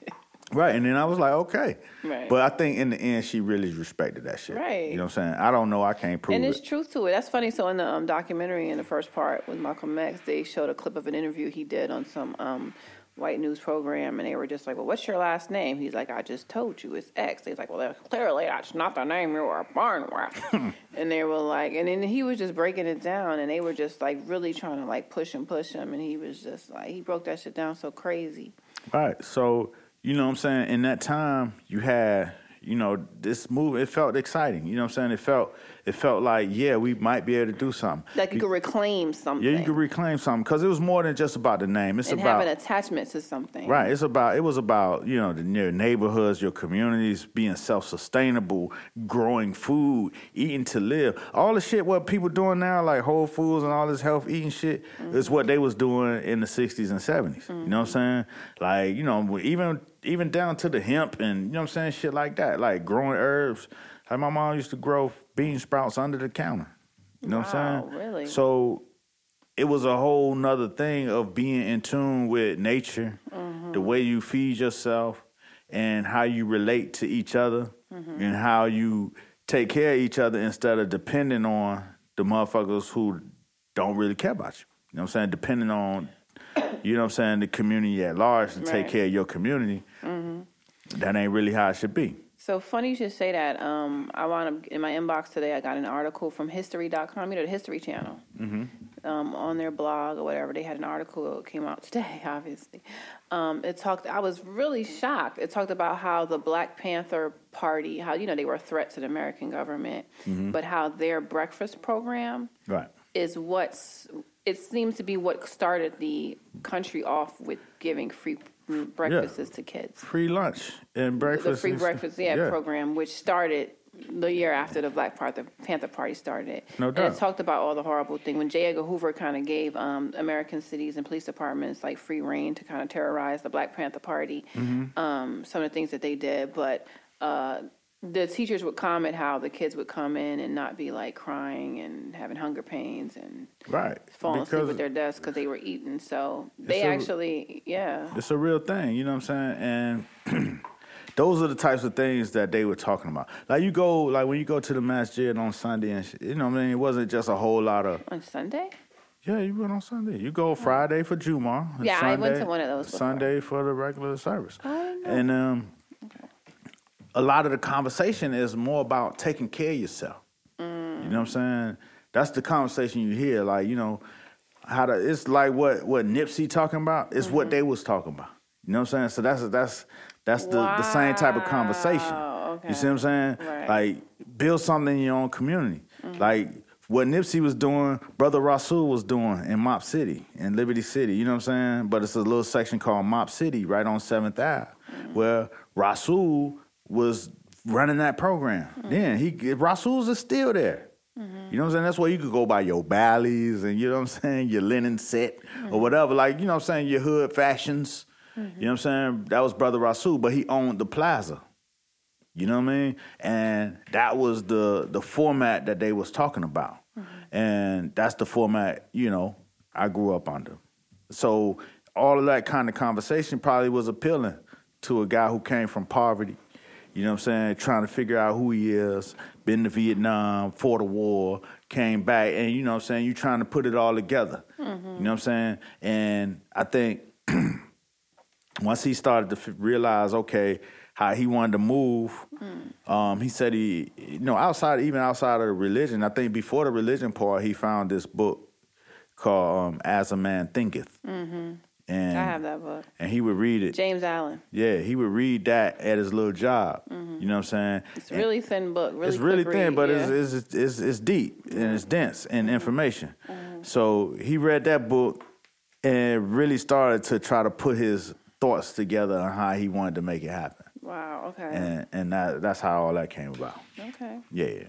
Right, and then I was like, okay. Right. But I think in the end, she really respected that shit. Right. You know what I'm saying? I don't know. I can't prove it. And it. there's truth to it. That's funny. So in the um, documentary, in the first part with Malcolm X, they showed a clip of an interview he did on some um, white news program, and they were just like, "Well, what's your last name?" He's like, "I just told you, it's X." He's like, "Well, that's clearly that's not the name you were born with." and they were like, and then he was just breaking it down, and they were just like really trying to like push him, push him, and he was just like, he broke that shit down so crazy. Right. So, you know what I'm saying? In that time, you had, you know, this move, it felt exciting. You know what I'm saying? It felt it felt like, yeah, we might be able to do something. Like you could reclaim something. yeah, you could reclaim something because it was more than just about the name. It's and about have an attachment to something. Right. It's about it was about, you know, the your neighborhoods, your communities being self sustainable, growing food, eating to live. All the shit what people doing now, like Whole Foods and all this health eating shit, is mm-hmm. what they was doing in the sixties and 70s You know what I'm mm-hmm. saying? Like, you know, even even down to the hemp and you know what I'm saying, shit like that. Like growing herbs. Like my mom used to grow bean sprouts under the counter. You know what I'm saying? really? So it was a whole nother thing of being in tune with nature, the mm-hmm. way you feed yourself, and how you relate to each other, mm-hmm. and how you take care of each other instead of depending on the motherfuckers who don't really care about you. You know what I'm saying? Depending on, you know what I'm saying, the community at large to take care of your community. That ain't really how it should be. So funny you should say that. Um, I wound up in my inbox today. I got an article from History.com, you know, the History Channel. Um, on their blog or whatever, they had an article that came out today. Obviously, um, it talked. I was really shocked. It talked about how the Black Panther Party, how you know they were a threat to the American government, but how their breakfast program Right. is what's. It seems to be what started the country off with giving free breakfasts to kids Free lunch and breakfast. the free and- breakfast yeah, program, which started the year after the Black Panther, Party started. No And doubt. it talked about all the horrible thing when J. Edgar Hoover kind of gave um, American cities and police departments like free reign to kind of terrorize the Black Panther Party. Mm-hmm. Um, some of the things that they did, but. Uh, the teachers would comment how the kids would come in and not be like crying and having hunger pains and Right. falling asleep Because- at their desks because they were eating. So they a- actually, yeah, It's a real thing, you know what I'm saying? And those are the types of things that they were talking about. Like you go, like when you go to the masjid on Sunday and shit, you know what I mean? It wasn't just a whole lot of, on Sunday. yeah, you went on Sunday. You go Friday for Juma. Yeah, I went to one of those before. Sunday for the regular service. I didn't know. And um, a lot of the conversation is more about taking care of yourself. You know what I'm saying? That's the conversation you hear. Like, you know, how to it's like what what Nipsey talking about is what they was talking about. You know what I'm saying? So that's that's that's the, the same type of conversation. Wow, You see what I'm saying? Right. Like build something in your own community. Like what Nipsey was doing, Brother Rasul was doing in Mop City, in Liberty City. You know what I'm saying? But it's a little section called Mop City right on 7th Ave, where Rasul was running that program. Hmm. Then he Rasul's is still there. Mm-hmm. You know what I'm saying? That's where you could go by your Bally's and you know what I'm saying, your linen set or hmm. whatever. Like, you know what I'm saying, your hood fashions. Mm-hmm. You know what I'm saying? That was Brother Rasul, but he owned the plaza. You know what I mean? And that was the the format that they was talking about. Mm-hmm. And that's the format, you know, I grew up under. So all of that kind of conversation probably was appealing to a guy who came from poverty. You know what I'm saying? Trying to figure out who he is, been to Vietnam, fought a war, came back, and you know what I'm saying? You're trying to put it all together. You know what I'm saying? And I think once he started to f- realize, okay, how he wanted to move, um, he said he, you know, outside, even outside of the religion, I think before the religion part, he found this book called um, As a Man Thinketh. Mm-hmm. And, I have that book. and he would read it. James Allen. Yeah, he would read that at his little job. You know what I'm saying? Mm-hmm. It's a really thin book. Really it's really thin, read, but yeah. Mm-hmm. it's, it's it's it's deep and it's dense in information. So he read that book and really started to try to put his thoughts together on how he wanted to make it happen, wow. Okay. and and that, that's how all that came about. okay. Yeah,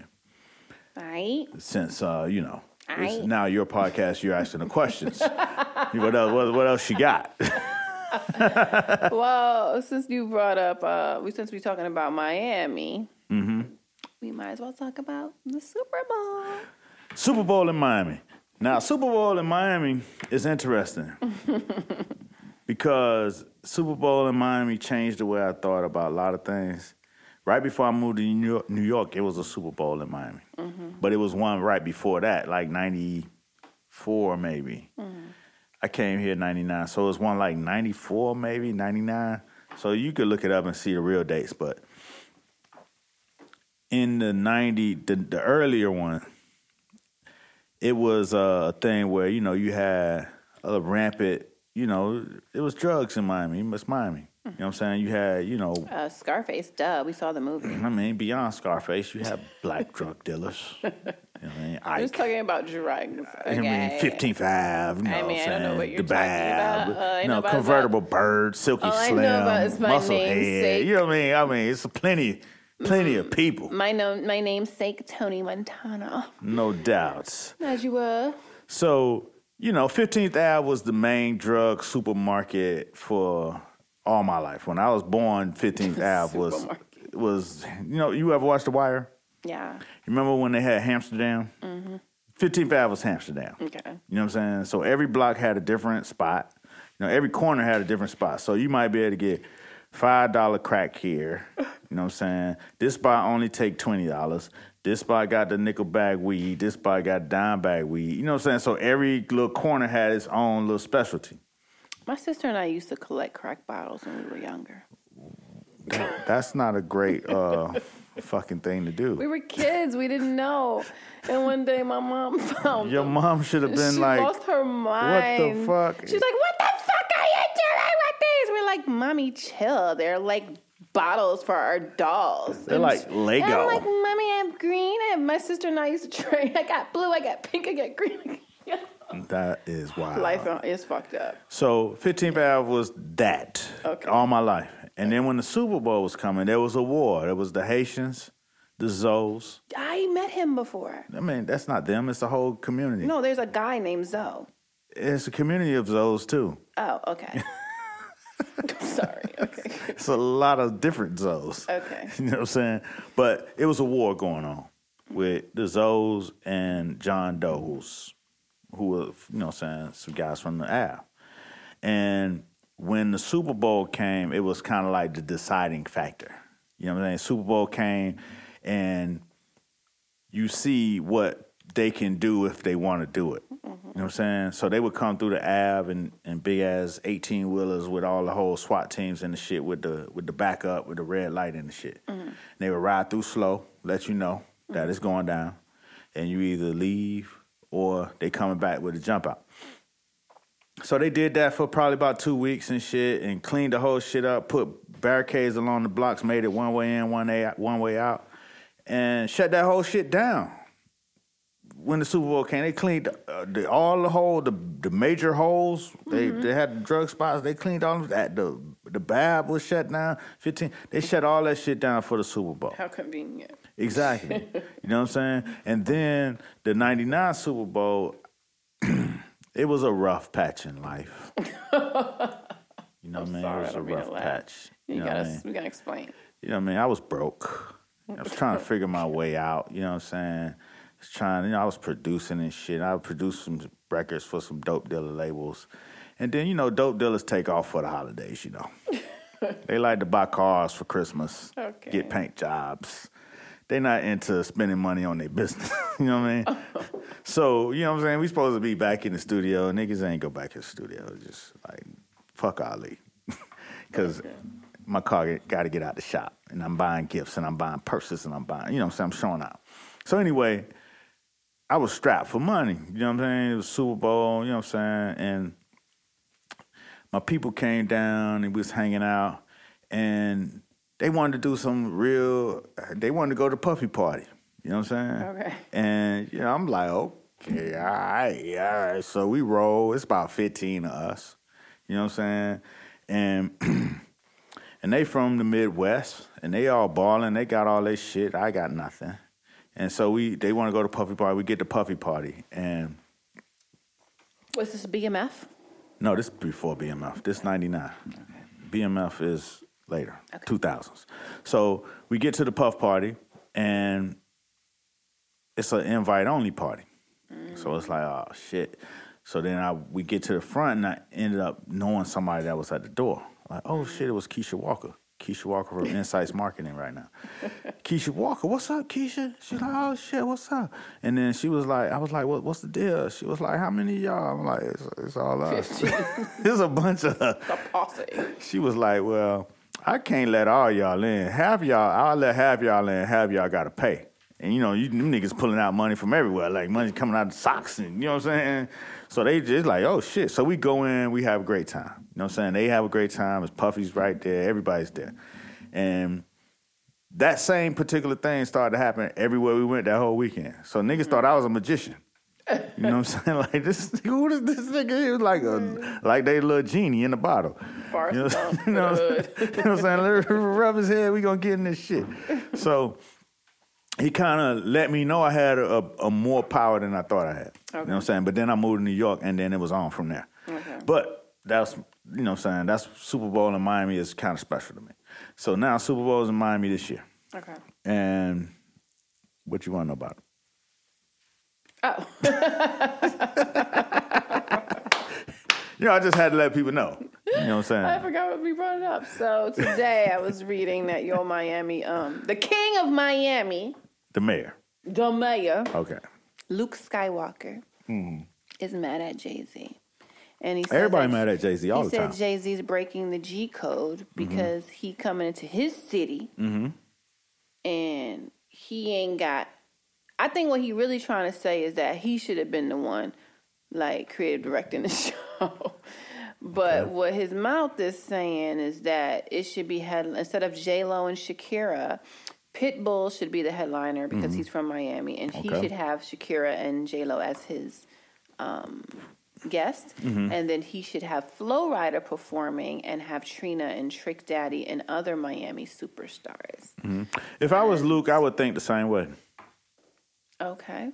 Right. since uh, you know. It's now your podcast. You're asking the questions. what else? What, what else you got? well, since you brought up, uh, we since we're talking about Miami, Mm-hmm. we might as well talk about the Super Bowl. Super Bowl in Miami. Now, Super Bowl in Miami is interesting because Super Bowl in Miami changed the way I thought about a lot of things. Right before I moved to New York, New York it was a Super Bowl in Miami, mm-hmm. but it was one right before that, like '94 maybe. Mm-hmm. I came here in '99, so it was one like '94 maybe '99. So you could look it up and see the real dates, but in the '90, the, the earlier one, it was a thing where you know you had a rampant, you know, it was drugs in Miami. It's Miami. You know what I'm saying? You had, you know, Uh, Scarface, duh. We saw the movie. I mean, beyond Scarface, you have black drug dealers. You know what I mean? I was Ike. talking about drugs. I mean, okay. 15th Ave, you know I what mean, I'm I don't know saying? what you're the talking Bab, about. Uh, I you know know, about- convertible bird, Silky All I Slim, know about is my Muscle Head. You know what I mean? I mean, it's plenty, plenty of people, My no, my namesake Tony Montana. no doubts. As you were. So, you know, 15th Ave was the main drug supermarket for all my life. When I was born, 15th Ave was was you know, you ever watched The Wire? Yeah. You remember when they had Amsterdam? Mm-hmm. 15th Ave was Amsterdam. Okay. You know what I'm saying? So every block had a different spot. You know, every corner had a different spot. So you might be able to get five dollar crack here. You know what I'm saying? This spot only take twenty dollars. This spot got the nickel bag weed. This spot got dime bag weed. You know what I'm saying? So every little corner had its own little specialty. My sister and I used to collect crack bottles when we were younger. That's not a great uh, fucking thing to do. We were kids. We didn't know. And one day my mom found Your them. mom should have been she like, lost her mind. What the fuck? She's like, "What the fuck are you doing with these?" We're like, "Mommy, chill. They're like bottles for our dolls." They're And like Lego. I'm like, "Mommy, I have green." And my sister and I used to trade. I got blue. I got pink. I got green. That is wild. Life is fucked up. So 15th Ave was that Okay. all my life. And then when the Super Bowl was coming, there was a war. There was the Haitians, the Zoes. I met him before. I mean, that's not them. It's a whole community. No, there's a guy named Zoe. It's a community of Zoes too. Oh, okay. Sorry. Okay. It's a lot of different Zoes. Okay. You know what I'm saying? But it was a war going on with the Zoes and John Doe's, who were, you know what saying, some guys from the Ave. And when the Super Bowl came, it was kind of like the deciding factor. You know what I'm saying? Super Bowl came and you see what they can do if they want to do it. You know what I'm saying? So they would come through the Ave and, and big ass 18 wheelers with all the whole SWAT teams and the shit with the with the backup with the red light and the shit. Mm-hmm. They would ride through slow, let you know that mm-hmm. it's going down, and you either leave or they coming back with a jump out. So they did that for probably about two weeks and shit, and cleaned the whole shit up, put barricades along the blocks, made it one way in, one way one way out, and shut that whole shit down. When the Super Bowl came, they cleaned uh, the, all the hole, the the major holes. They they had the drug spots. They cleaned all of that. The the Bab was shut down. Fifteen. They shut all that shit down for the Super Bowl. How convenient. Exactly. you know what I'm saying? And then the 99 Super Bowl, it was a rough patch in life. You know what I mean? sorry, it was a rough patch. You, You, gotta, I mean? we gotta explain. You know what I mean? I was broke. I was trying to figure my way out. You know what I'm saying? I was trying, you know, I was producing and shit. I produced some records for some dope dealer labels. And then, you know, dope dealers take off for the holidays, you know. they like to buy cars for Christmas, Okay. get paint jobs. They're not into spending money on their business. you know what I mean? So, you know what I'm saying? We supposed to be back in the studio. Niggas ain't go back in the studio. Just like, fuck Ali. Because my car got to get out the shop. And I'm buying gifts and I'm buying purses and I'm buying, you know what I'm saying? I'm showing out. So anyway, I was strapped for money. You know what I'm saying? It was Super Bowl, you know what I'm saying? And my people came down and we was hanging out and they wanted to do some real they wanted to go to Puffy Party. You know what I'm saying? Okay. And you know, I'm like, okay, all right, all right. So we roll. It's about 15 of us. You know what I'm saying? And and they from the Midwest and they all balling. They got all their shit. I got nothing. And so we they want to go to Puffy Party. We get to Puffy Party and Was this BMF? no, this is before BMF. This 99. BMF is later, 2000s. So we get to the Puff Party, and it's an invite only party. So it's like, oh, shit. So then I we get to the front and I ended up knowing somebody that was at the door. Like, oh shit, it was Keisha Walker. Keisha Walker from Insights Marketing right now. Keisha Walker, what's up, Keisha? She's like, oh shit, what's up? And then she was like, I was like, what, what's the deal? She was like, how many of y'all? I'm like, it's, it's all us. There's a bunch of. A posse. She was like, well, I can't let all y'all in. Half y'all, I'll let half y'all in. Half y'all got to pay. And you know, you them niggas pulling out money from everywhere, like money coming out of socks, and you know what I'm saying. So they just like, oh shit. So we go in, we have a great time. You know what I'm saying? They have a great time. It's Puffy's right there. Everybody's there, and that same particular thing started to happen everywhere we went that whole weekend. So niggas thought I was a magician. You know what I'm saying? Like this, who is this nigga? He was like a, like they little genie in the bottle. Forrest You know, Gump you know, what I'm- you know what I'm saying? Let her rub his head. We gonna get in this shit. So he kind of let me know I had a, a more power than I thought I had. You know what I'm saying? But then I moved to New York, and then it was on from there. Okay. But that's you know what I'm saying. That's Super Bowl in Miami is kind of special to me. So now Super Bowl is in Miami this year, Okay. and what you want to know about it? Oh, You know, I just had to let people know. You know what I'm saying? I forgot what we brought it up. So today I was reading that your Miami, um, the king of Miami, The mayor. the mayor, Okay. Luke Skywalker, is mad at Jay Z, and he said Mm-hmm. Everybody mad at Jay Z all the time. said Jay Z's breaking the G code because he coming into his city Mm-hmm. and he ain't got. I think what he really trying to say is that he should have been the one, like creative directing the show. but Okay. what his mouth is saying is that it should be head instead of J Lo and Shakira. Pitbull should be the headliner because he's from Miami, and he Mm-hmm. Should have Shakira and J Lo as his um, guest, Mm-hmm. and then he should have Flo Rida performing and have Trina and Trick Daddy and other Miami superstars. If I was Luke, I would think the same way. Okay.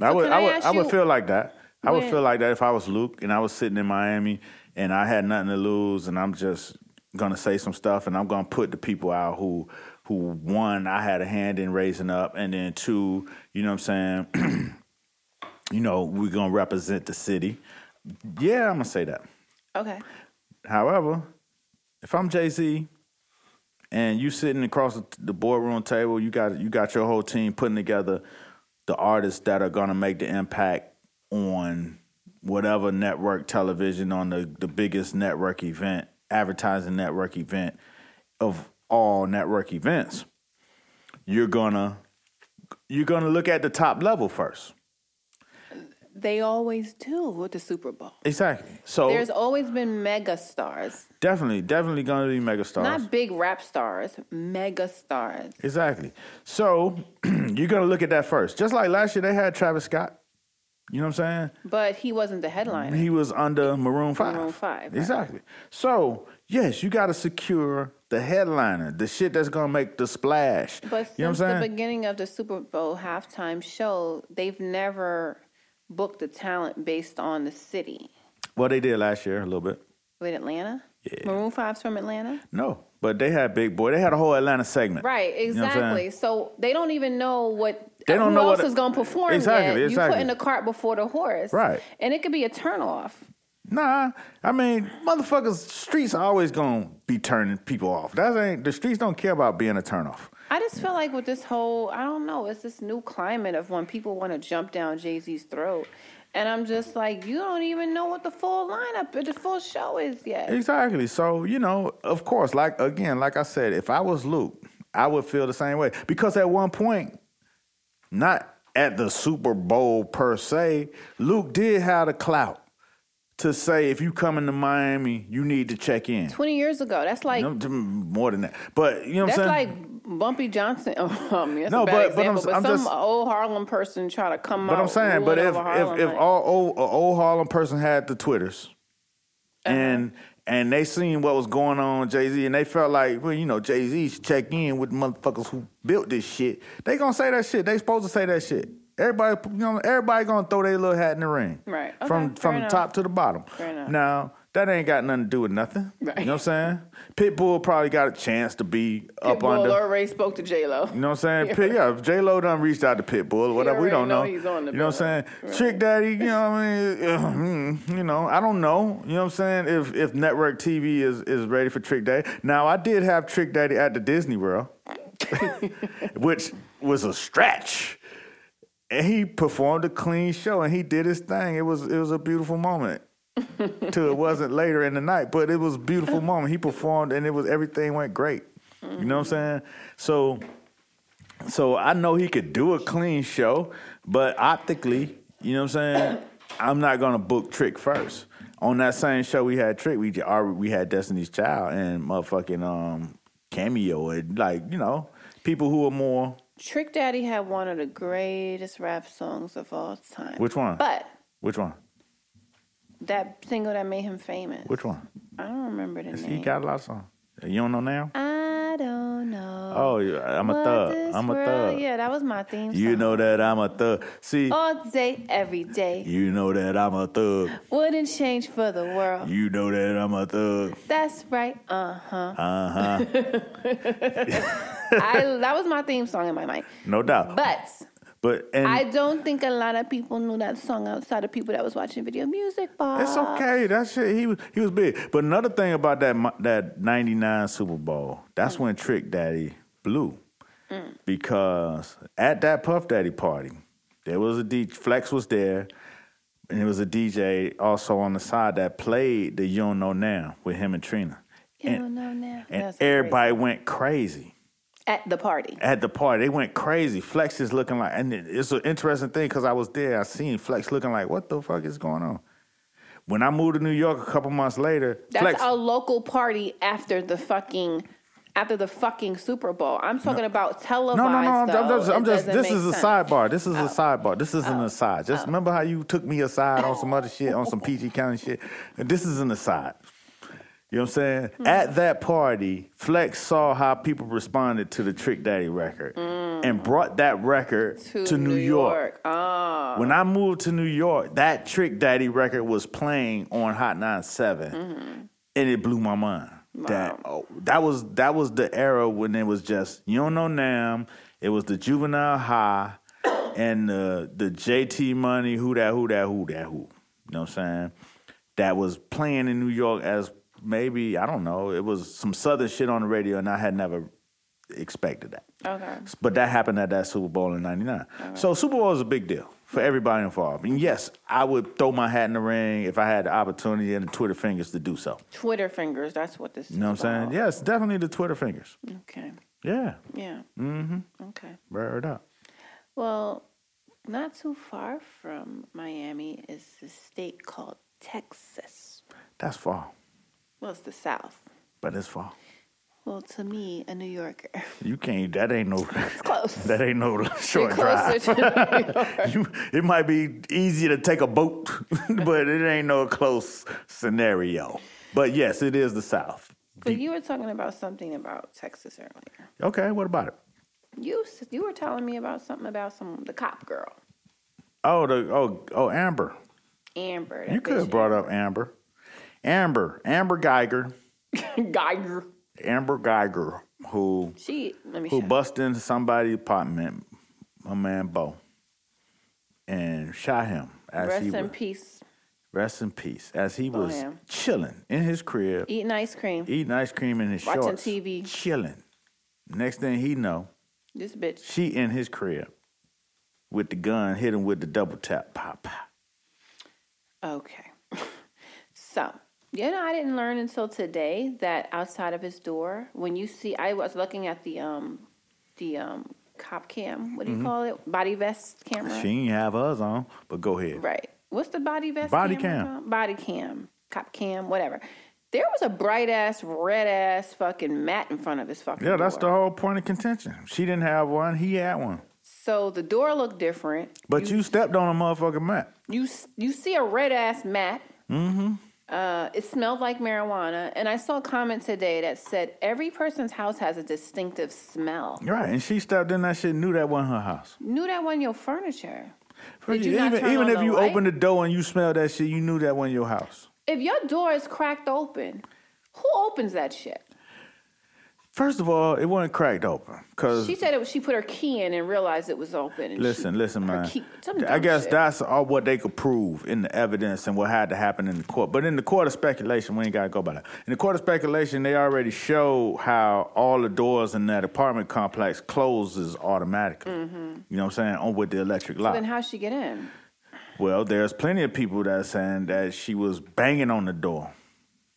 I So would, I I would, I would feel like that. I would feel like that if I was Luke and I was sitting in Miami and I had nothing to lose and I'm just gonna say some stuff and I'm gonna put the people out who, who one I had a hand in raising up and then two, you know what I'm saying, you know we're gonna represent the city. Yeah, I'm gonna say that. Okay. However, if I'm Jay Z and you sitting across the- the boardroom table, you got you got your whole team putting together the artists that are gonna make the impact on whatever network television on the, the biggest network event, advertising network event of all network events. You're gonna you're gonna look at the top level first. They always do with the Super Bowl. Exactly. So There's always been mega stars, definitely, definitely gonna be megastars. not big rap stars, mega stars. Exactly. So you're gonna look at that first. Just like last year, they had Travis Scott. You know what I'm saying? But he wasn't the headliner. He was under Maroon Five. Maroon 5, right. Exactly. So yes, you got to secure the headliner, the shit that's gonna make the splash. But you know what I'm saying? the beginning of the Super Bowl halftime show, they've never booked the talent based on the city. well, they did last year a little bit. With Atlanta? Yeah. Maroon 5's from Atlanta? No, but they had Big Boi. They had a whole Atlanta segment. Right, You know what I'm saying? exactly. so they don't even know what They don't who know else what- is going to perform Exactly, yet. exactly. You putting the cart before the horse. Right. And it could be a turnoff. Nah, I mean, motherfuckers, streets are always gonna be turning people off. That ain't the streets don't care about being a turnoff. I just feel like with this whole, I don't know, it's this new climate of when people want to jump down Jay Z's throat. And I'm just like, you don't even know what the full lineup, the full show is yet. Exactly. So, you know, of course, like again, like I said, if I was Luke, I would feel the same way. Because at one point, not at the Super Bowl per se, Luke did have the clout to say if you come into Miami, you need to check in. 20 years ago, that's like, No, more than that. But you know what that's I'm saying? like Bumpy Johnson. Oh, that's No, a bad but- but I'm- example, but, I'm some just- old Harlem person try to come up. But. I'm saying, but if Harlem, if if all old, old Harlem person had the Twitters, Uh-huh. and and they seen what was going on Jay Z, and they felt like, well, you know, Jay Z should check in with the motherfuckers who built this shit. They gonna say that shit. They supposed to say that shit. Everybody, you know, everybody gonna throw their little hat in the ring, Right. Okay, From from the enough. top to the bottom. Fair enough. Now that ain't got nothing to do with nothing. Right. You know what I'm saying? Pitbull probably got a chance to be up on. Pitbull under. already spoke to J Lo. You know what I'm saying? Pit, yeah, if J Lo done reached out to Pitbull or whatever, we don't know know. he's on the you know what I'm saying? Right. Trick Daddy, you know what I mean? Hmm, You know, I don't know. You know what I'm saying? If if network TV is is ready for Trick Daddy. Now I did have Trick Daddy at the Disney World, which was a stretch. And he performed a clean show and he did his thing. It was it was a beautiful moment. Till it wasn't later in the night, but it was a beautiful moment. He performed and it was everything went great. You know what I'm saying? So so I know he could do a clean show, but optically, you know what I'm saying? I'm not gonna book Trick first. On that same show we had Trick, we we had Destiny's Child and motherfucking um cameo and like, you know, people who are more Trick Daddy had one of the greatest rap songs of all time. which one? But which one? That single that made him famous. Which one? I don't remember the He name. got a lot of songs. You don't know now? I don't know. Oh, yeah, I'm a thug. I'm a world- thug. Yeah, that was my theme song. You know that I'm a thug. See, All day, every day. you know that I'm a thug. Wouldn't change for the world. You know that I'm a thug. That's right. Uh huh. Uh huh. That was my theme song in my mind. No doubt. But But and I don't think a lot of people knew that song outside of people that was watching video music. Bob. It's okay. That shit. He was he was big. But another thing about that that '99 Super Bowl, that's mm. when Trick Daddy blew, because at that Puff Daddy party, there was a DJ. Flex was there, and there was a DJ also on the side that played the "You Don't Know Now" with him and Trina, You and, don't know now. and That's everybody crazy. went crazy. At the party. At the party, they went crazy. Flex is looking like, and it's an interesting thing because I was there. I seen Flex looking like, what the fuck is going on? When I moved to New York a couple months later, That's Flex, a local party after the fucking after the fucking Super Bowl. I'm talking about televised. no, no, no. I'm, I'm just, I'm just this is a sense. Oh. sidebar. This is a oh. sidebar. This isn't an aside. Oh. Just oh. remember how you took me aside on some other shit, on some PG County shit. And this is an aside. You know what I'm saying? Hmm. At that party, Flex saw how people responded to the Trick Daddy record and brought that record to, to, New, York. Oh, When I moved to New York, that Trick Daddy record was playing on Hot 97, Mm-hmm. and it blew my mind. That oh, that was that was the era when it was just you don't know Nam. It was the Juvenile High and the the JT Money who that who that who that who. You know what I'm saying? That was playing in New York as maybe I don't know. It was some southern shit on the radio, and I had never expected that. okay. But that happened at that Super Bowl in '99. Okay. So Super Bowl is a big deal for everybody involved. And yes, I would throw my hat in the ring if I had the opportunity and the Twitter fingers to do so. Twitter fingers. That's what this. You know what I'm saying? Yes, definitely the Twitter fingers. Okay. Yeah, Yeah. Mm-hmm. Okay. word up. Well, not too far from Miami is a state called Texas. That's far, Well, it's the South. but it's far. Well, to me, a New Yorker, You can't. That ain't no. it's close. That ain't no short closer drive. to New York. You, it might be easy to take a boat, but it ain't no close scenario. But yes, it is the South. But you were talking about something about Texas earlier. Okay, what about it? You you were telling me about something about some the cop girl, Oh, the oh oh Amber. Amber. You could have brought up Amber. Amber, Amber Geiger, Geiger. Amber Geiger, who She let me who show. busted into somebody's apartment, my man Bo, and shot him as Rest he in was peace. rest in peace as he was him. chilling in his crib, Eating ice cream. eating ice cream in his shorts. Watching shorts, TV. chilling. Next thing he know, This bitch. she in his crib with the gun, hit him with the double tap, pop, pop. Okay. So, you know, I didn't learn until today that outside of his door, when you see, I was looking at the um, the um, cop cam. What do Mm-hmm. you call it? Body vest camera. She ain't have hers on, but go ahead. Right. What's the body vest? Body cam. called? Body cam. Cop cam. Whatever. There was a bright ass, red ass fucking mat in front of his fucking. Yeah, that's the whole point of contention. She didn't have one, he had one. So the door looked different. But you, stepped on a motherfucking mat. You you see a red ass mat. Mm-hmm. Uh, it smelled like marijuana, and I saw a comment today that said every person's house has a distinctive smell. Right, and she stepped in that shit, knew that wasn't her house. Knew that wasn't your furniture. Did you even even if you light? opened the door and you smelled that shit, you knew that wasn't your house. If your door is cracked open, who opens that shit? First of all, it wasn't cracked open because She said it was, she put her key in and realized it was open. And Listen, she- listen, man. key- I guess shit. that's all what they could prove in the evidence and what had to happen in the court. But in the court of speculation, we ain't gotta go by that. In the court of speculation, they already show how all the doors in that apartment complex closes automatically. You know what I'm saying? On with the electric lock. Mm-hmm. Then how'd she get in? Well, there's plenty of people that are saying that she was banging on the door.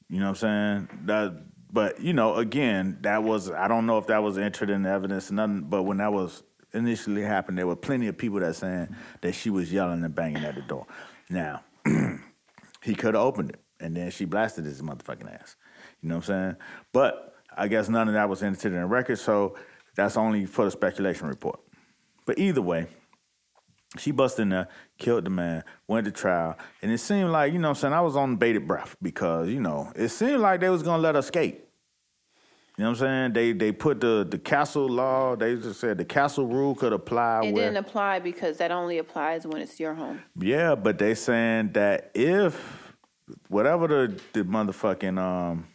You know what I'm saying? That, but you know, again, that was I don't know if that was entered in evidence nothing. But when that was initially happened, there were plenty of people that saying that she was yelling and banging at the door. Now, he could have opened it, and then she blasted his motherfucking ass. You know what I'm saying? But I guess none of that was entered in the record, so that's only for the speculation report. But either way, she busted in there, killed the man, went to trial, and it seemed like, you know what I'm saying, I was on bated breath because, you know, it seemed like they was gonna let her escape. You know what I'm saying? They they put the the castle law, they just said the castle rule could apply It where didn't apply because that only applies when it's your home. Yeah, but they saying that if whatever the the motherfucking um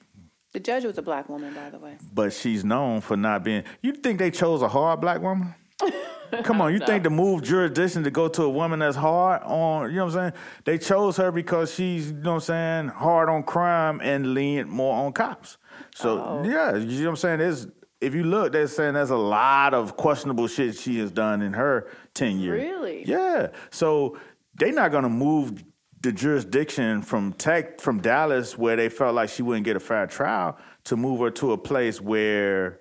The judge was a black woman, by the way. but she's known for not being you think they chose a hard black woman? Come on, you think to move jurisdiction to go to a woman that's hard on, you know what I'm saying? They chose her because she's, you know what I'm saying, hard on crime and lean more on cops. So, Oh. yeah, you know what I'm saying? There's, if you look, they're saying there's a lot of questionable shit she has done in her tenure. Really? Yeah. So they're not going to move the jurisdiction from tech from Dallas where they felt like she wouldn't get a fair trial to move her to a place where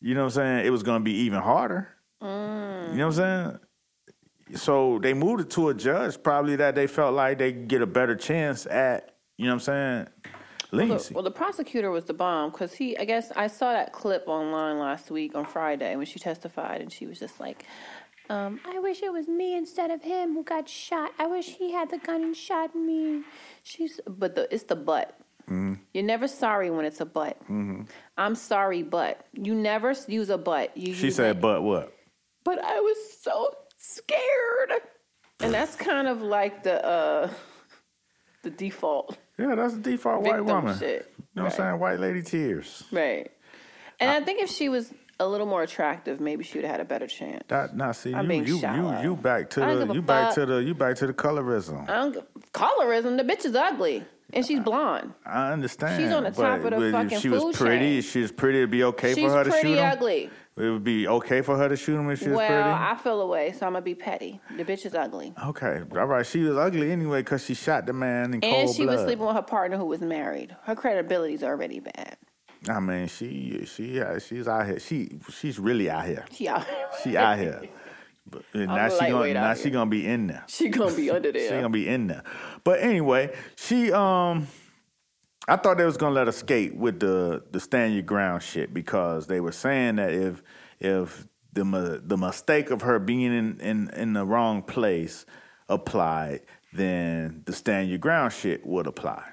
you know what I'm saying? It was going to be even harder. Mm. You know what I'm saying? So they moved it to a judge, probably that they felt like they could get a better chance at, you know what I'm saying? Look, Leniency. well, the prosecutor was the bomb because he, I guess, I saw that clip online last week on Friday when she testified, and she was just like, um, "I wish it was me instead of him who got shot. I wish he had the gun and shot me." She's, but the it's the but. You're never sorry when it's a but. I'm sorry, but you never use a but. You she said, a- but what? But I was so scared, and that's kind of like the uh, the default. Yeah, that's the default white woman. shit. You know what I'm saying? White lady tears. Right. And I think if she was a little more attractive, maybe she would have had a better chance. That, nah, see, I'm you, you, you, you back to the, you back fuck. to the, you back to the colorism. I don't colorism. The bitch is ugly, and she's blonde. I understand. She's on the top of the fucking she was pretty. chain. She was pretty, it'd be okay she's for her to shoot She's pretty him. It would be okay for her to shoot him if she was Well, pretty. I feel away, so I'm gonna be petty. The bitch is ugly, Okay, all right. She was ugly anyway because she shot the man in and cold she blood. was sleeping with her partner who was married. Her credibility's already bad. I mean, she she she's out here. She she's really out here. She out. She out here. But now she gonna now she here. gonna be in there. she gonna be under there. She gonna be in there. But anyway, she um I thought they was gonna let us skate with the the stand your ground shit because they were saying that if if the the mistake of her being in in, in the wrong place applied, then the stand your ground shit would apply.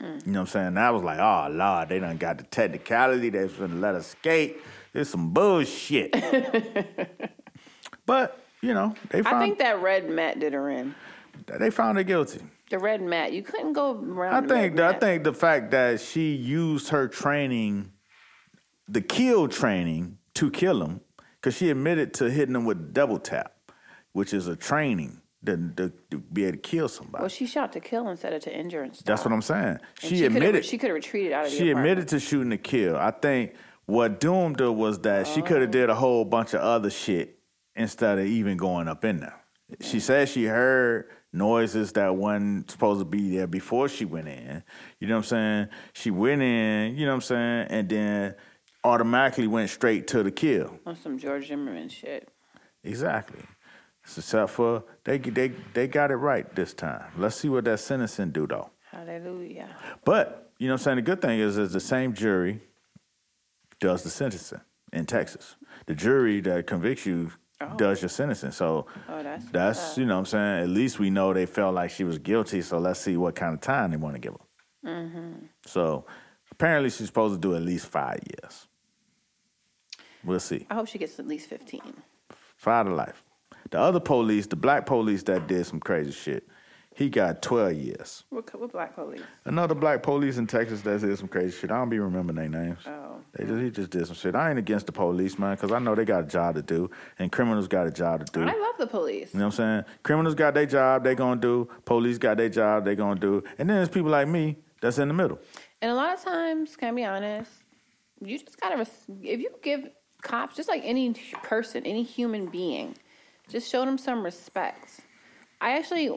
Mm. You know what I'm saying? And I was like, oh Lord, they done got the technicality, they was gonna let us skate. It's some bullshit. but, you know, they Found, I think that red mat did her in. they found her guilty. The red mat. You couldn't go around. I the think red I think the fact that she used her training, the kill training, to kill him, because she admitted to hitting him with double tap, which is a training to, to, to be able to kill somebody. Well, she shot to kill instead of to injure and stuff. That's what I'm saying. And She, admitted she could have retreated out of the she admitted to shooting to kill. I think what doomed her was that she could have oh. did a whole bunch of other shit instead of even going up in there. She said she heard noises that wasn't supposed to be there before she went in. You know what I'm saying? She went in, you know what I'm saying, and then automatically went straight to the kill. on some George Zimmerman shit. Exactly. Except for they they they got it right this time. Let's see what that sentencing do though. Hallelujah. But you know what I'm saying? The good thing is is the same jury does the sentencing in Texas. The jury that convicts you does your sentencing. So Oh, that's that's you know what I'm saying, at least we know they felt like she was guilty, so let's see what kind of time they want to give her. Mm-hmm. So apparently she's supposed to do at least five years. We'll see. I hope she gets at least 15. Five to life. The other police, the black police that did some crazy shit, He got 12 years. What, what black police? Another black police in Texas that did some crazy shit. I don't be remembering their names. Oh. They just, he just did some shit. I ain't against the police, man, because I know they got a job to do, and criminals got a job to do. I love the police. You know what I'm saying? Criminals got their job, they gonna do. Police got their job, they gonna do. And then there's people like me that's in the middle. And a lot of times, can I be honest, you just gotta, res- if you give cops, just like any person, any human being, just show them some respect. I actually,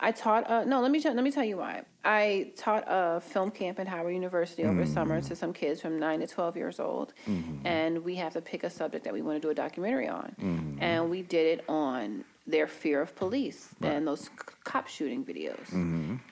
I taught, uh, no, let me, tell- let me tell you why. I taught a film camp at Howard University over summer to some kids from 9 to 12 years old. And we have to pick a subject that we want to do a documentary on. And we did it on their fear of police and those c- cop shooting videos.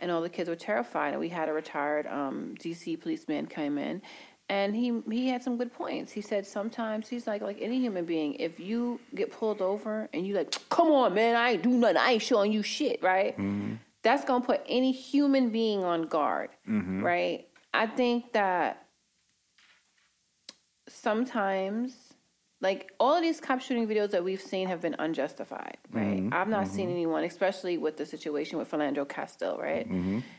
And all the kids were terrified. And we had a retired um, DC policeman come in, and he he had some good points. He said sometimes he's like like any human being, if you get pulled over and you like, come on, man, I ain't do nothing, I ain't showing you shit, right? Mm-hmm. That's gonna put any human being on guard, mm-hmm. right? I think that sometimes like all of these cop shooting videos that we've seen have been unjustified, right? Mm-hmm. I've not seen anyone, especially with the situation with Philando Castile, right?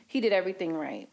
He did everything right.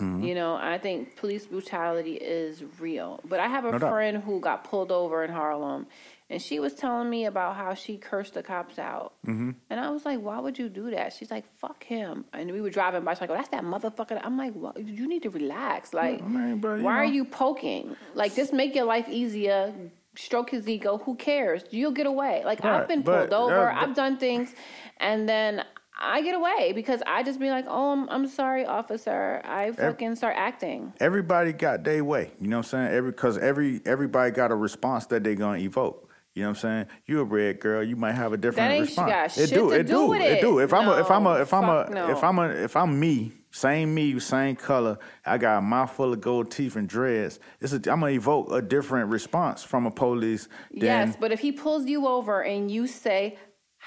You know, I think police brutality is real. But I have a No doubt. friend who got pulled over in Harlem, and she was telling me about how she cursed the cops out. Mm-hmm. And I was like, why would you do that? She's like, fuck him. And we were driving by. She's like, oh, that's that motherfucker. I'm like, what? you need to relax. Like, but, you why are you poking? Like, just make your life easier. Stroke his ego. Who cares? You'll get away. Like, Right, I've been but, pulled over. uh, I've done things, and then I get away because I just be like, oh, I'm, I'm sorry, officer. I fucking start acting. Everybody got their way. You know what I'm saying? Every because every everybody got a response that they gonna evoke. You know what I'm saying? You a red girl, you might have a different That ain't response. got it shit do, to it do do, with it do. it. If I'm a, if I'm a, if I'm a, No, if I'm a, if I'm me, same me, same color. I got a mouth full of gold teeth and dreads. It's a, I'm gonna evoke a different response from a police. Yes, but if he pulls you over and you say,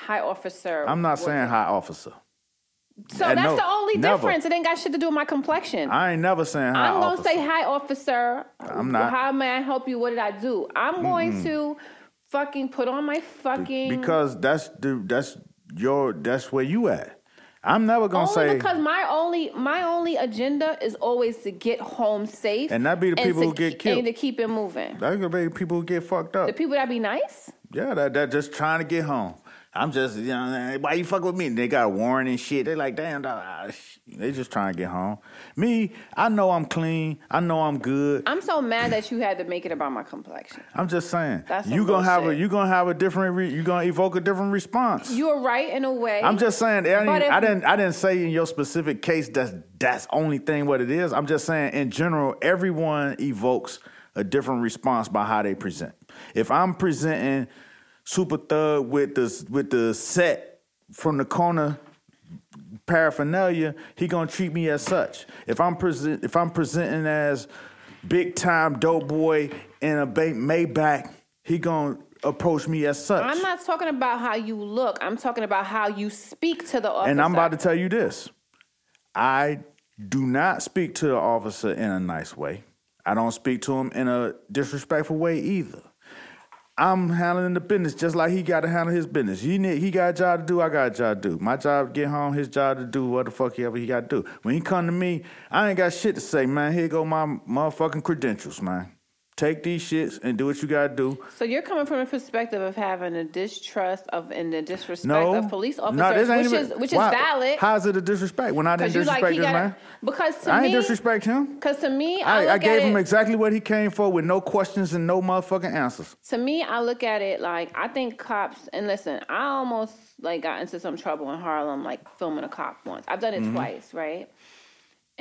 "Hi, officer," I'm not saying high officer. So that's no, the only never. difference. It ain't got shit to do with my complexion. I ain't never saying high I'm gonna officer. say, "Hi, officer." I'm not. How may I help you? What did I do? I'm going to fucking put on my fucking because that's the that's your that's where you at. I'm never gonna only say because my only my only agenda is always to get home safe, And not be the people who get killed. and to keep it moving. that's gonna be people who get fucked up. The people that be nice. Yeah, that that just trying to get home. I'm just you know why you fuck with me? They got a warrant and shit. They like damn dog. ah, They just trying to get home. Me, I know I'm clean. I know I'm good. I'm so mad that you had to make it about my complexion. I'm just saying. That's you gonna have a you gonna have a different. Re, you gonna evoke a different response. You are right in a way. I'm just saying. I didn't, if- I didn't. I didn't say in your specific case that's that's only thing what it is. I'm just saying in general, everyone evokes a different response by how they present. If I'm presenting super thug with the with the set from the corner paraphernalia, he gonna treat me as such. If I'm present, if I'm presenting as big time dope boy in a ba- Maybach, he gonna approach me as such. I'm not talking about how you look. I'm talking about how you speak to the officer. And I'm about to tell you this. I do not speak to the officer in a nice way. I don't speak to him in a disrespectful way either. I'm handling the business just like he got to handle his business. He need, he got a job to do. I got a job to do. My job to get home. His job to do what the fuck ever he got to do. When he come to me, I ain't got shit to say, man. Here go my motherfucking credentials, man. Take these shits and do what you got to do. So you're coming from a perspective of having a distrust of and the disrespect No, of police officers, no, which even, is which why- is valid. How's it a disrespect when I didn't Because you disrespect like this got man? because to me, I me, ain't disrespect him. because to me, I, I, I gave it, him exactly what he came for with no questions and no motherfucking answers. to me, I look at it like I think cops. And listen, I almost like got into some trouble in Harlem, like filming a cop once. I've done it Mm-hmm. twice, right?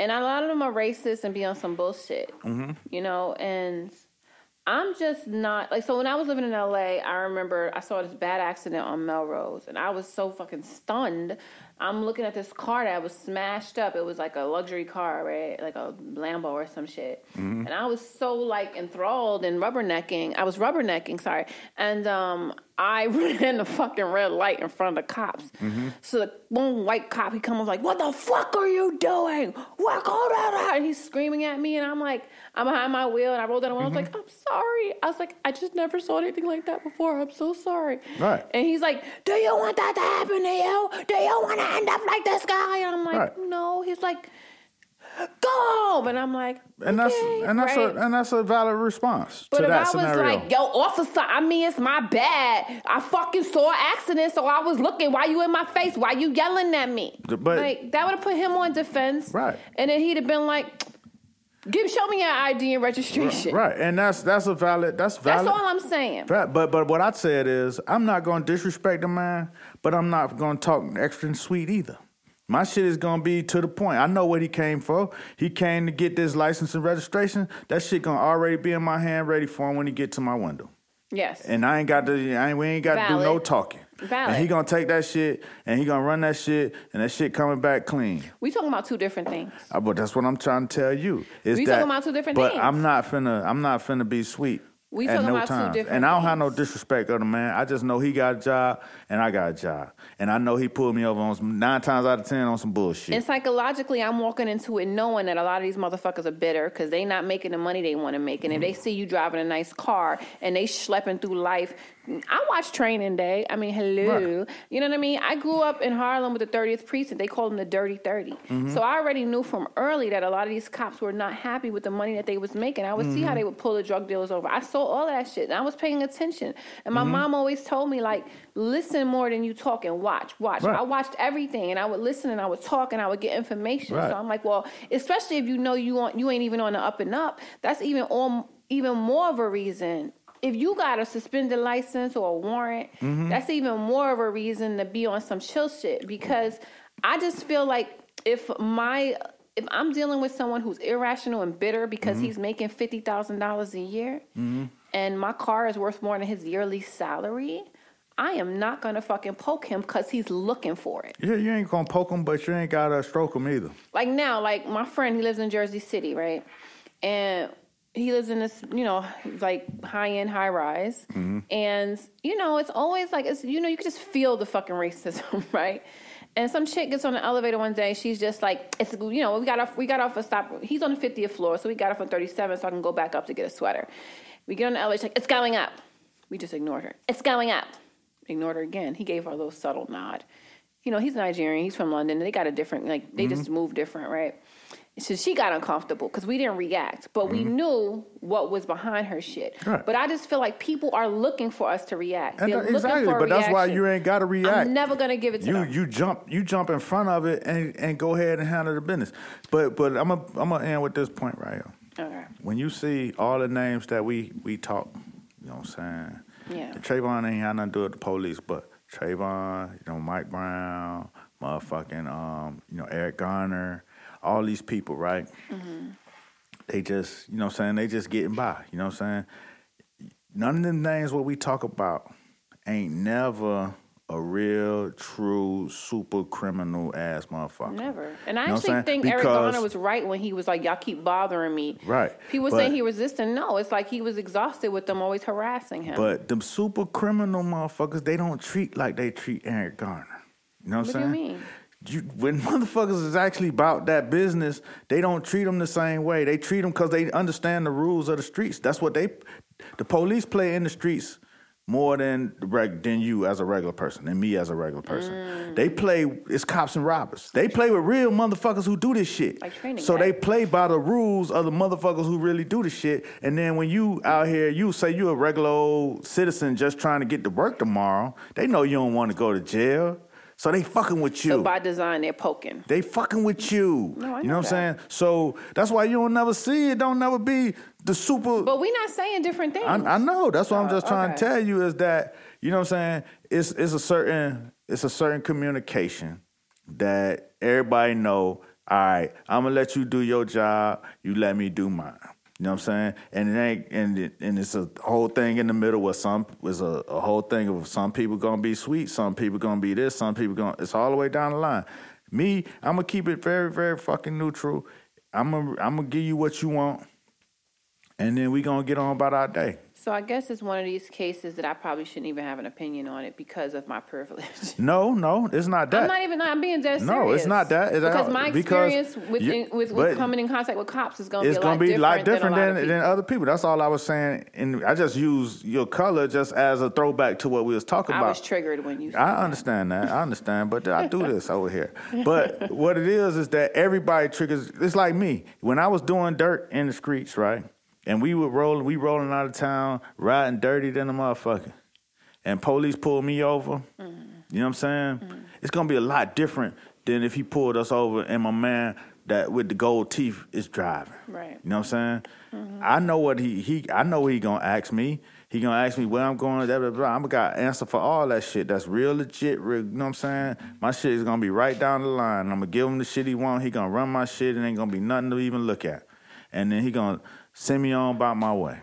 And a lot of them are racist and be on some bullshit, Mm-hmm. you know. And I'm just not like so. When I was living in LA, I remember I saw this bad accident on Melrose, and I was so fucking stunned. I'm looking at this car that was smashed up. It was like a luxury car, right? Like a Lambo or some shit. And I was so like enthralled and rubbernecking. I was rubbernecking, sorry. And um, I ran the fucking red light in front of the cops. So the one white cop, he comes like, "What the fuck are you doing? What go down?" and he's screaming at me, and I'm like, I'm behind my wheel, and I rolled down the window. I was Mm-hmm. like, I'm sorry. I was like, I just never saw anything like that before. I'm so sorry. Right. And he's like, Do you want that to happen to you? Do you want to end up like this guy? And I'm like, Right. No. He's like, Go and I'm like, And that's "Okay," and that's right? a and that's a valid response But to if that I was scenario. like, yo, officer, I mean, it's my bad. I fucking saw an accident, so I was looking. Why you in my face? Why you yelling at me? But- like that would have put him on defense, Right. And then he'd have been like, "Give, show me your ID and registration." right, and that's that's a valid that's valid. That's all I'm saying. But but what I said is I'm not going to disrespect the man, but I'm not going to talk extra and sweet either. My shit is going to be to the point. I know what he came for. He came to get this license and registration. That shit going to already be in my hand, ready for him when he get to my window. Yes. And I ain't got to. I ain't, we ain't got to do no talking. Valid. And he gonna take that shit and he gonna run that shit and that shit coming back clean. we talking about two different things. Uh, But that's what I'm trying to tell you. Is We that, talking about two different but things. I'm not finna. I'm not finna be sweet. We at no about two time. different And I don't have no disrespect of the man. I just know he got a job and I got a job, and I know he pulled me over on some nine times out of ten on some bullshit. And psychologically, I'm walking into it knowing that a lot of these motherfuckers are bitter because they not making the money they want to make. And if mm-hmm. they see you driving a nice car and they schlepping through life, I watch Training Day. I mean, hello. Right. You know what I mean? I grew up in Harlem with the 30th precinct. They called them the Dirty 30. Mm-hmm. So I already knew from early that a lot of these cops were not happy with the money that they was making. I would see how mm-hmm. they would pull the drug dealers over. I saw all that shit. And I was paying attention. And my mm-hmm. mom always told me, like, listen more than you talk and watch. Watch. Right. I watched everything and I would listen and I would talk and I would get information. Right. So I'm like, well, especially if you know you want you ain't even on the up and up, that's even on even more of a reason. If you got a suspended license or a warrant, Mm-hmm. that's even more of a reason to be on some chill shit because I just feel like if my if I'm dealing with someone who's irrational and bitter because Mm-hmm. he's making fifty thousand dollars a year and my car is worth more than his yearly salary, I am not gonna fucking poke him because he's looking for it. yeah, you ain't gonna poke him, but you ain't gotta stroke him either. like now, like my friend, he lives in Jersey City, right? And he lives in this, you know, like high end, high rise. Mm-hmm. And, you know, it's always like, it's, you know, you can just feel the fucking racism, right? And some chick gets on the elevator one day. She's just like, it's, you know, we got off, we got off a stop. He's on the 50th floor, so we got off on 37, so I can go back up to get a sweater. We get on the elevator, she's like, it's going up. We just ignored her. It's going up. Ignored her again. He gave her a little subtle nod. You know, he's Nigerian. He's from London. They got a different, like, they mm-hmm. just move different, right? So she got uncomfortable because we didn't react, but we knew what was behind her shit. Right. But I just feel like people are looking for us to react. And They're that- looking exactly, for a but that's why you ain't gotta react. I'm never gonna give it to you them. you jump you jump in front of it and, and go ahead and handle the business. But but I'm gonna I'm gonna end with this point right here. Okay. When you see all the names that we we talk, you know what I'm saying? Yeah. Trayvon ain't had nothing to do with the police, but Trayvon, you know, Mike Brown, motherfucking um, you know, Eric Garner, all these people, right? Mm-hmm. They just, you know what I'm saying, they just getting by, you know what I'm saying? None of them things what we talk about ain't never a real, true, super criminal ass motherfucker. Never. And I You know actually think Eric Garner was right when he was like, "Y'all keep bothering me." Right. People But- saying he resisted. No, it's like he was exhausted with them always harassing him. But them super criminal motherfuckers, they don't treat like they treat Eric Garner. You know what, What I'm do you saying? You, when motherfuckers is actually about that business, they don't treat them the same way. They treat them because they understand the rules of the streets. That's what they, the police play in the streets more than reg, than you as a regular person, and me as a regular person. Mm. They play it's cops and robbers. They play with real motherfuckers who do this shit. Like Training so they play by the rules of the motherfuckers who really do the shit. And then when you out here, you say you're a regular old citizen just trying to get to work tomorrow. They know you don't want to go to jail, so they fucking with you. so by design, they're poking. They fucking with you. No, I know you know what I'm saying? So that's why you don't never see it. Don't never be the super. But we're not saying different things. I, I know. That's what I'm Oh, just trying to tell you is that you know what I'm saying. It's it's a certain it's a certain communication that everybody know. All right, I'm gonna let you do your job. You let me do mine. You know what I'm saying? And it ain't and it, and it's a whole thing in the middle where some was a, a whole thing of some people gonna be sweet, some people gonna be this, some people gonna. It's all the way down the line. Me, I'm gonna keep it very very fucking neutral. I'm gonna I'm gonna give you what you want, and then we gonna get on about our day. So I guess it's one of these cases that I probably shouldn't even have an opinion on it because of my privilege. No, no, it's not that. I'm not even. I'm being dead serious. No, it's not that. It's because my because experience with you- with, with coming in contact with cops is going to be a lot be lot different than, a lot than, than other people. That's all I was saying, and I just used your color just as a throwback to what we was talking I about. was triggered when you. said I that. understand that. I understand, but I do this over here. But what it is is that everybody triggers. It's like me when I was doing dirt in the streets, right? And we were rolling, we rolling out of town, riding dirty than a motherfucker. And police pulled me over. Mm-hmm. You know what I'm saying? It's gonna be a lot different than if he pulled us over and my man that with the gold teeth is driving. Right. You know what I'm saying? I know what he he I know what he gonna ask me. He gonna ask me where I'm going, blah, blah, blah. I'm gonna answer for all that shit. That's real legit, real, you know what I'm saying? My shit is gonna be right down the line. I'm gonna give him the shit he want. He gonna run my shit and ain't gonna be nothing to even look at. And then he gonna send me on about my way.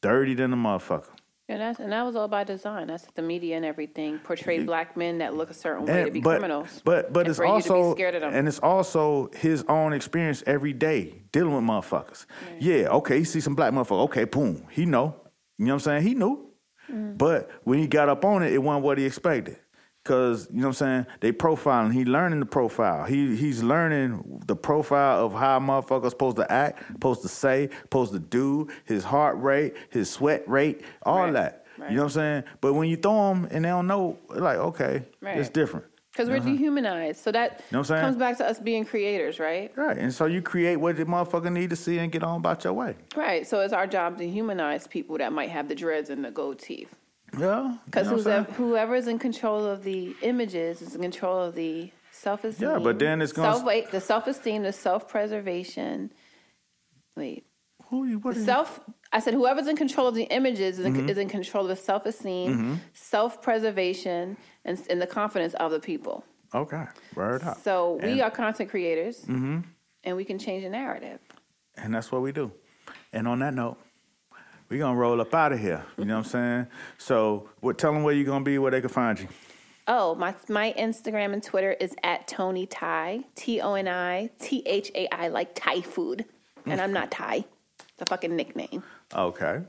Dirty than a motherfucker. And that's and that was all by design. That's the media and everything portrayed black men that look a certain way to be but, criminals. But but and it's for you to be also scared of them. and it's also his own experience every day dealing with motherfuckers. Yeah, okay, he see some black motherfucker. Okay, boom, he know. You know what I'm saying? He knew. Mm. But when he got up on it, it wasn't what he expected. Cause you know what I'm saying? They profiling. He learning the profile. He he's learning the profile of how a motherfucker's supposed to act, supposed to say, supposed to do, his heart rate, his sweat rate, all Right. that. Right. You know what I'm saying? But when you throw them and they don't know, like okay, Right. it's different. Because we're dehumanized. So that you Know what I'm saying? comes back to us being creators, right? Right. And so you create what the motherfucker need to see and get on about your way. Right. So it's our job to humanize people that might have the dreads and the gold teeth. Yeah. Because you know what whoever, whoever in control of the images is in control of the self esteem. Yeah, but then it's gonna- self wait the self esteem, the self preservation. Wait, Who you what the self. I said whoever's in control of the images is in, Mm-hmm. is in control of the self esteem, self preservation, and, and the confidence of the people. Okay. Word up. So we are content creators, and we can change the narrative. And that's what we do. And on that note, we gonna roll up out of here. You know what I'm saying? So what tell them where you're gonna be, where they can find you. Oh, my my Instagram and Twitter is at Toni Thai, T O N I T H A I, like Thai food, and mm. I'm not Thai. It's a fucking nickname. Okay.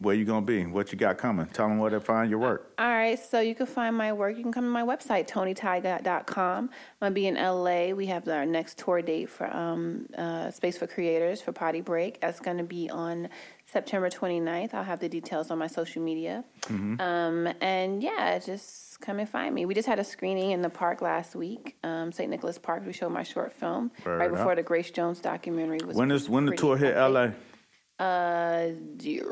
Where you gonna be? What you got coming? Tell them where to find your work. All right, so you can find my work. You can come to my website, tonithai.com. I'm gonna be in LA. We have our next tour date for um, uh, Space for Creators for Potty Break. That's gonna be on September 29th. I'll have the details on my social media. Mhm. Um, and yeah, just come and find me. We just had a screening in the park last week, um, St. Nicholas Park. We showed my short film Word right before the Grace Jones documentary was. When is when the tour hit. LA? Uh,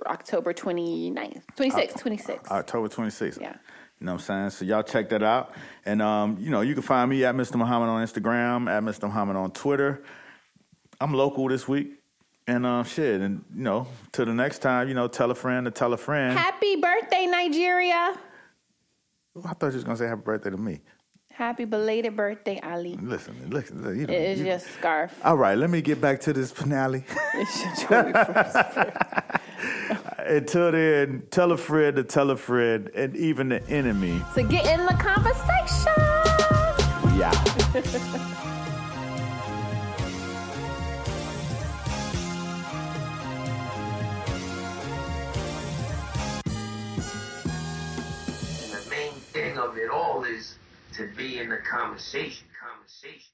October 29th, 26th, 26th. October 26th. Yeah. You know what I'm saying? So y'all check that out. And um, you know, you can find me at Mr. Muhammad on Instagram, at Mr. Muhammad on Twitter. I'm local this week. And um shit, and you know, till the next time, you know, tell a friend to tell a friend. Happy birthday, Nigeria! I thought you was gonna say happy birthday to me. Happy belated birthday, Ali. Listen, listen, you know. It is you- just scarf. All right, let me get back to this finale. It's your Joey. Until then, tell a friend to tell a friend, and even the enemy. So get in the conversation. Yeah. The main thing of it all is to be in the conversation. Conversation.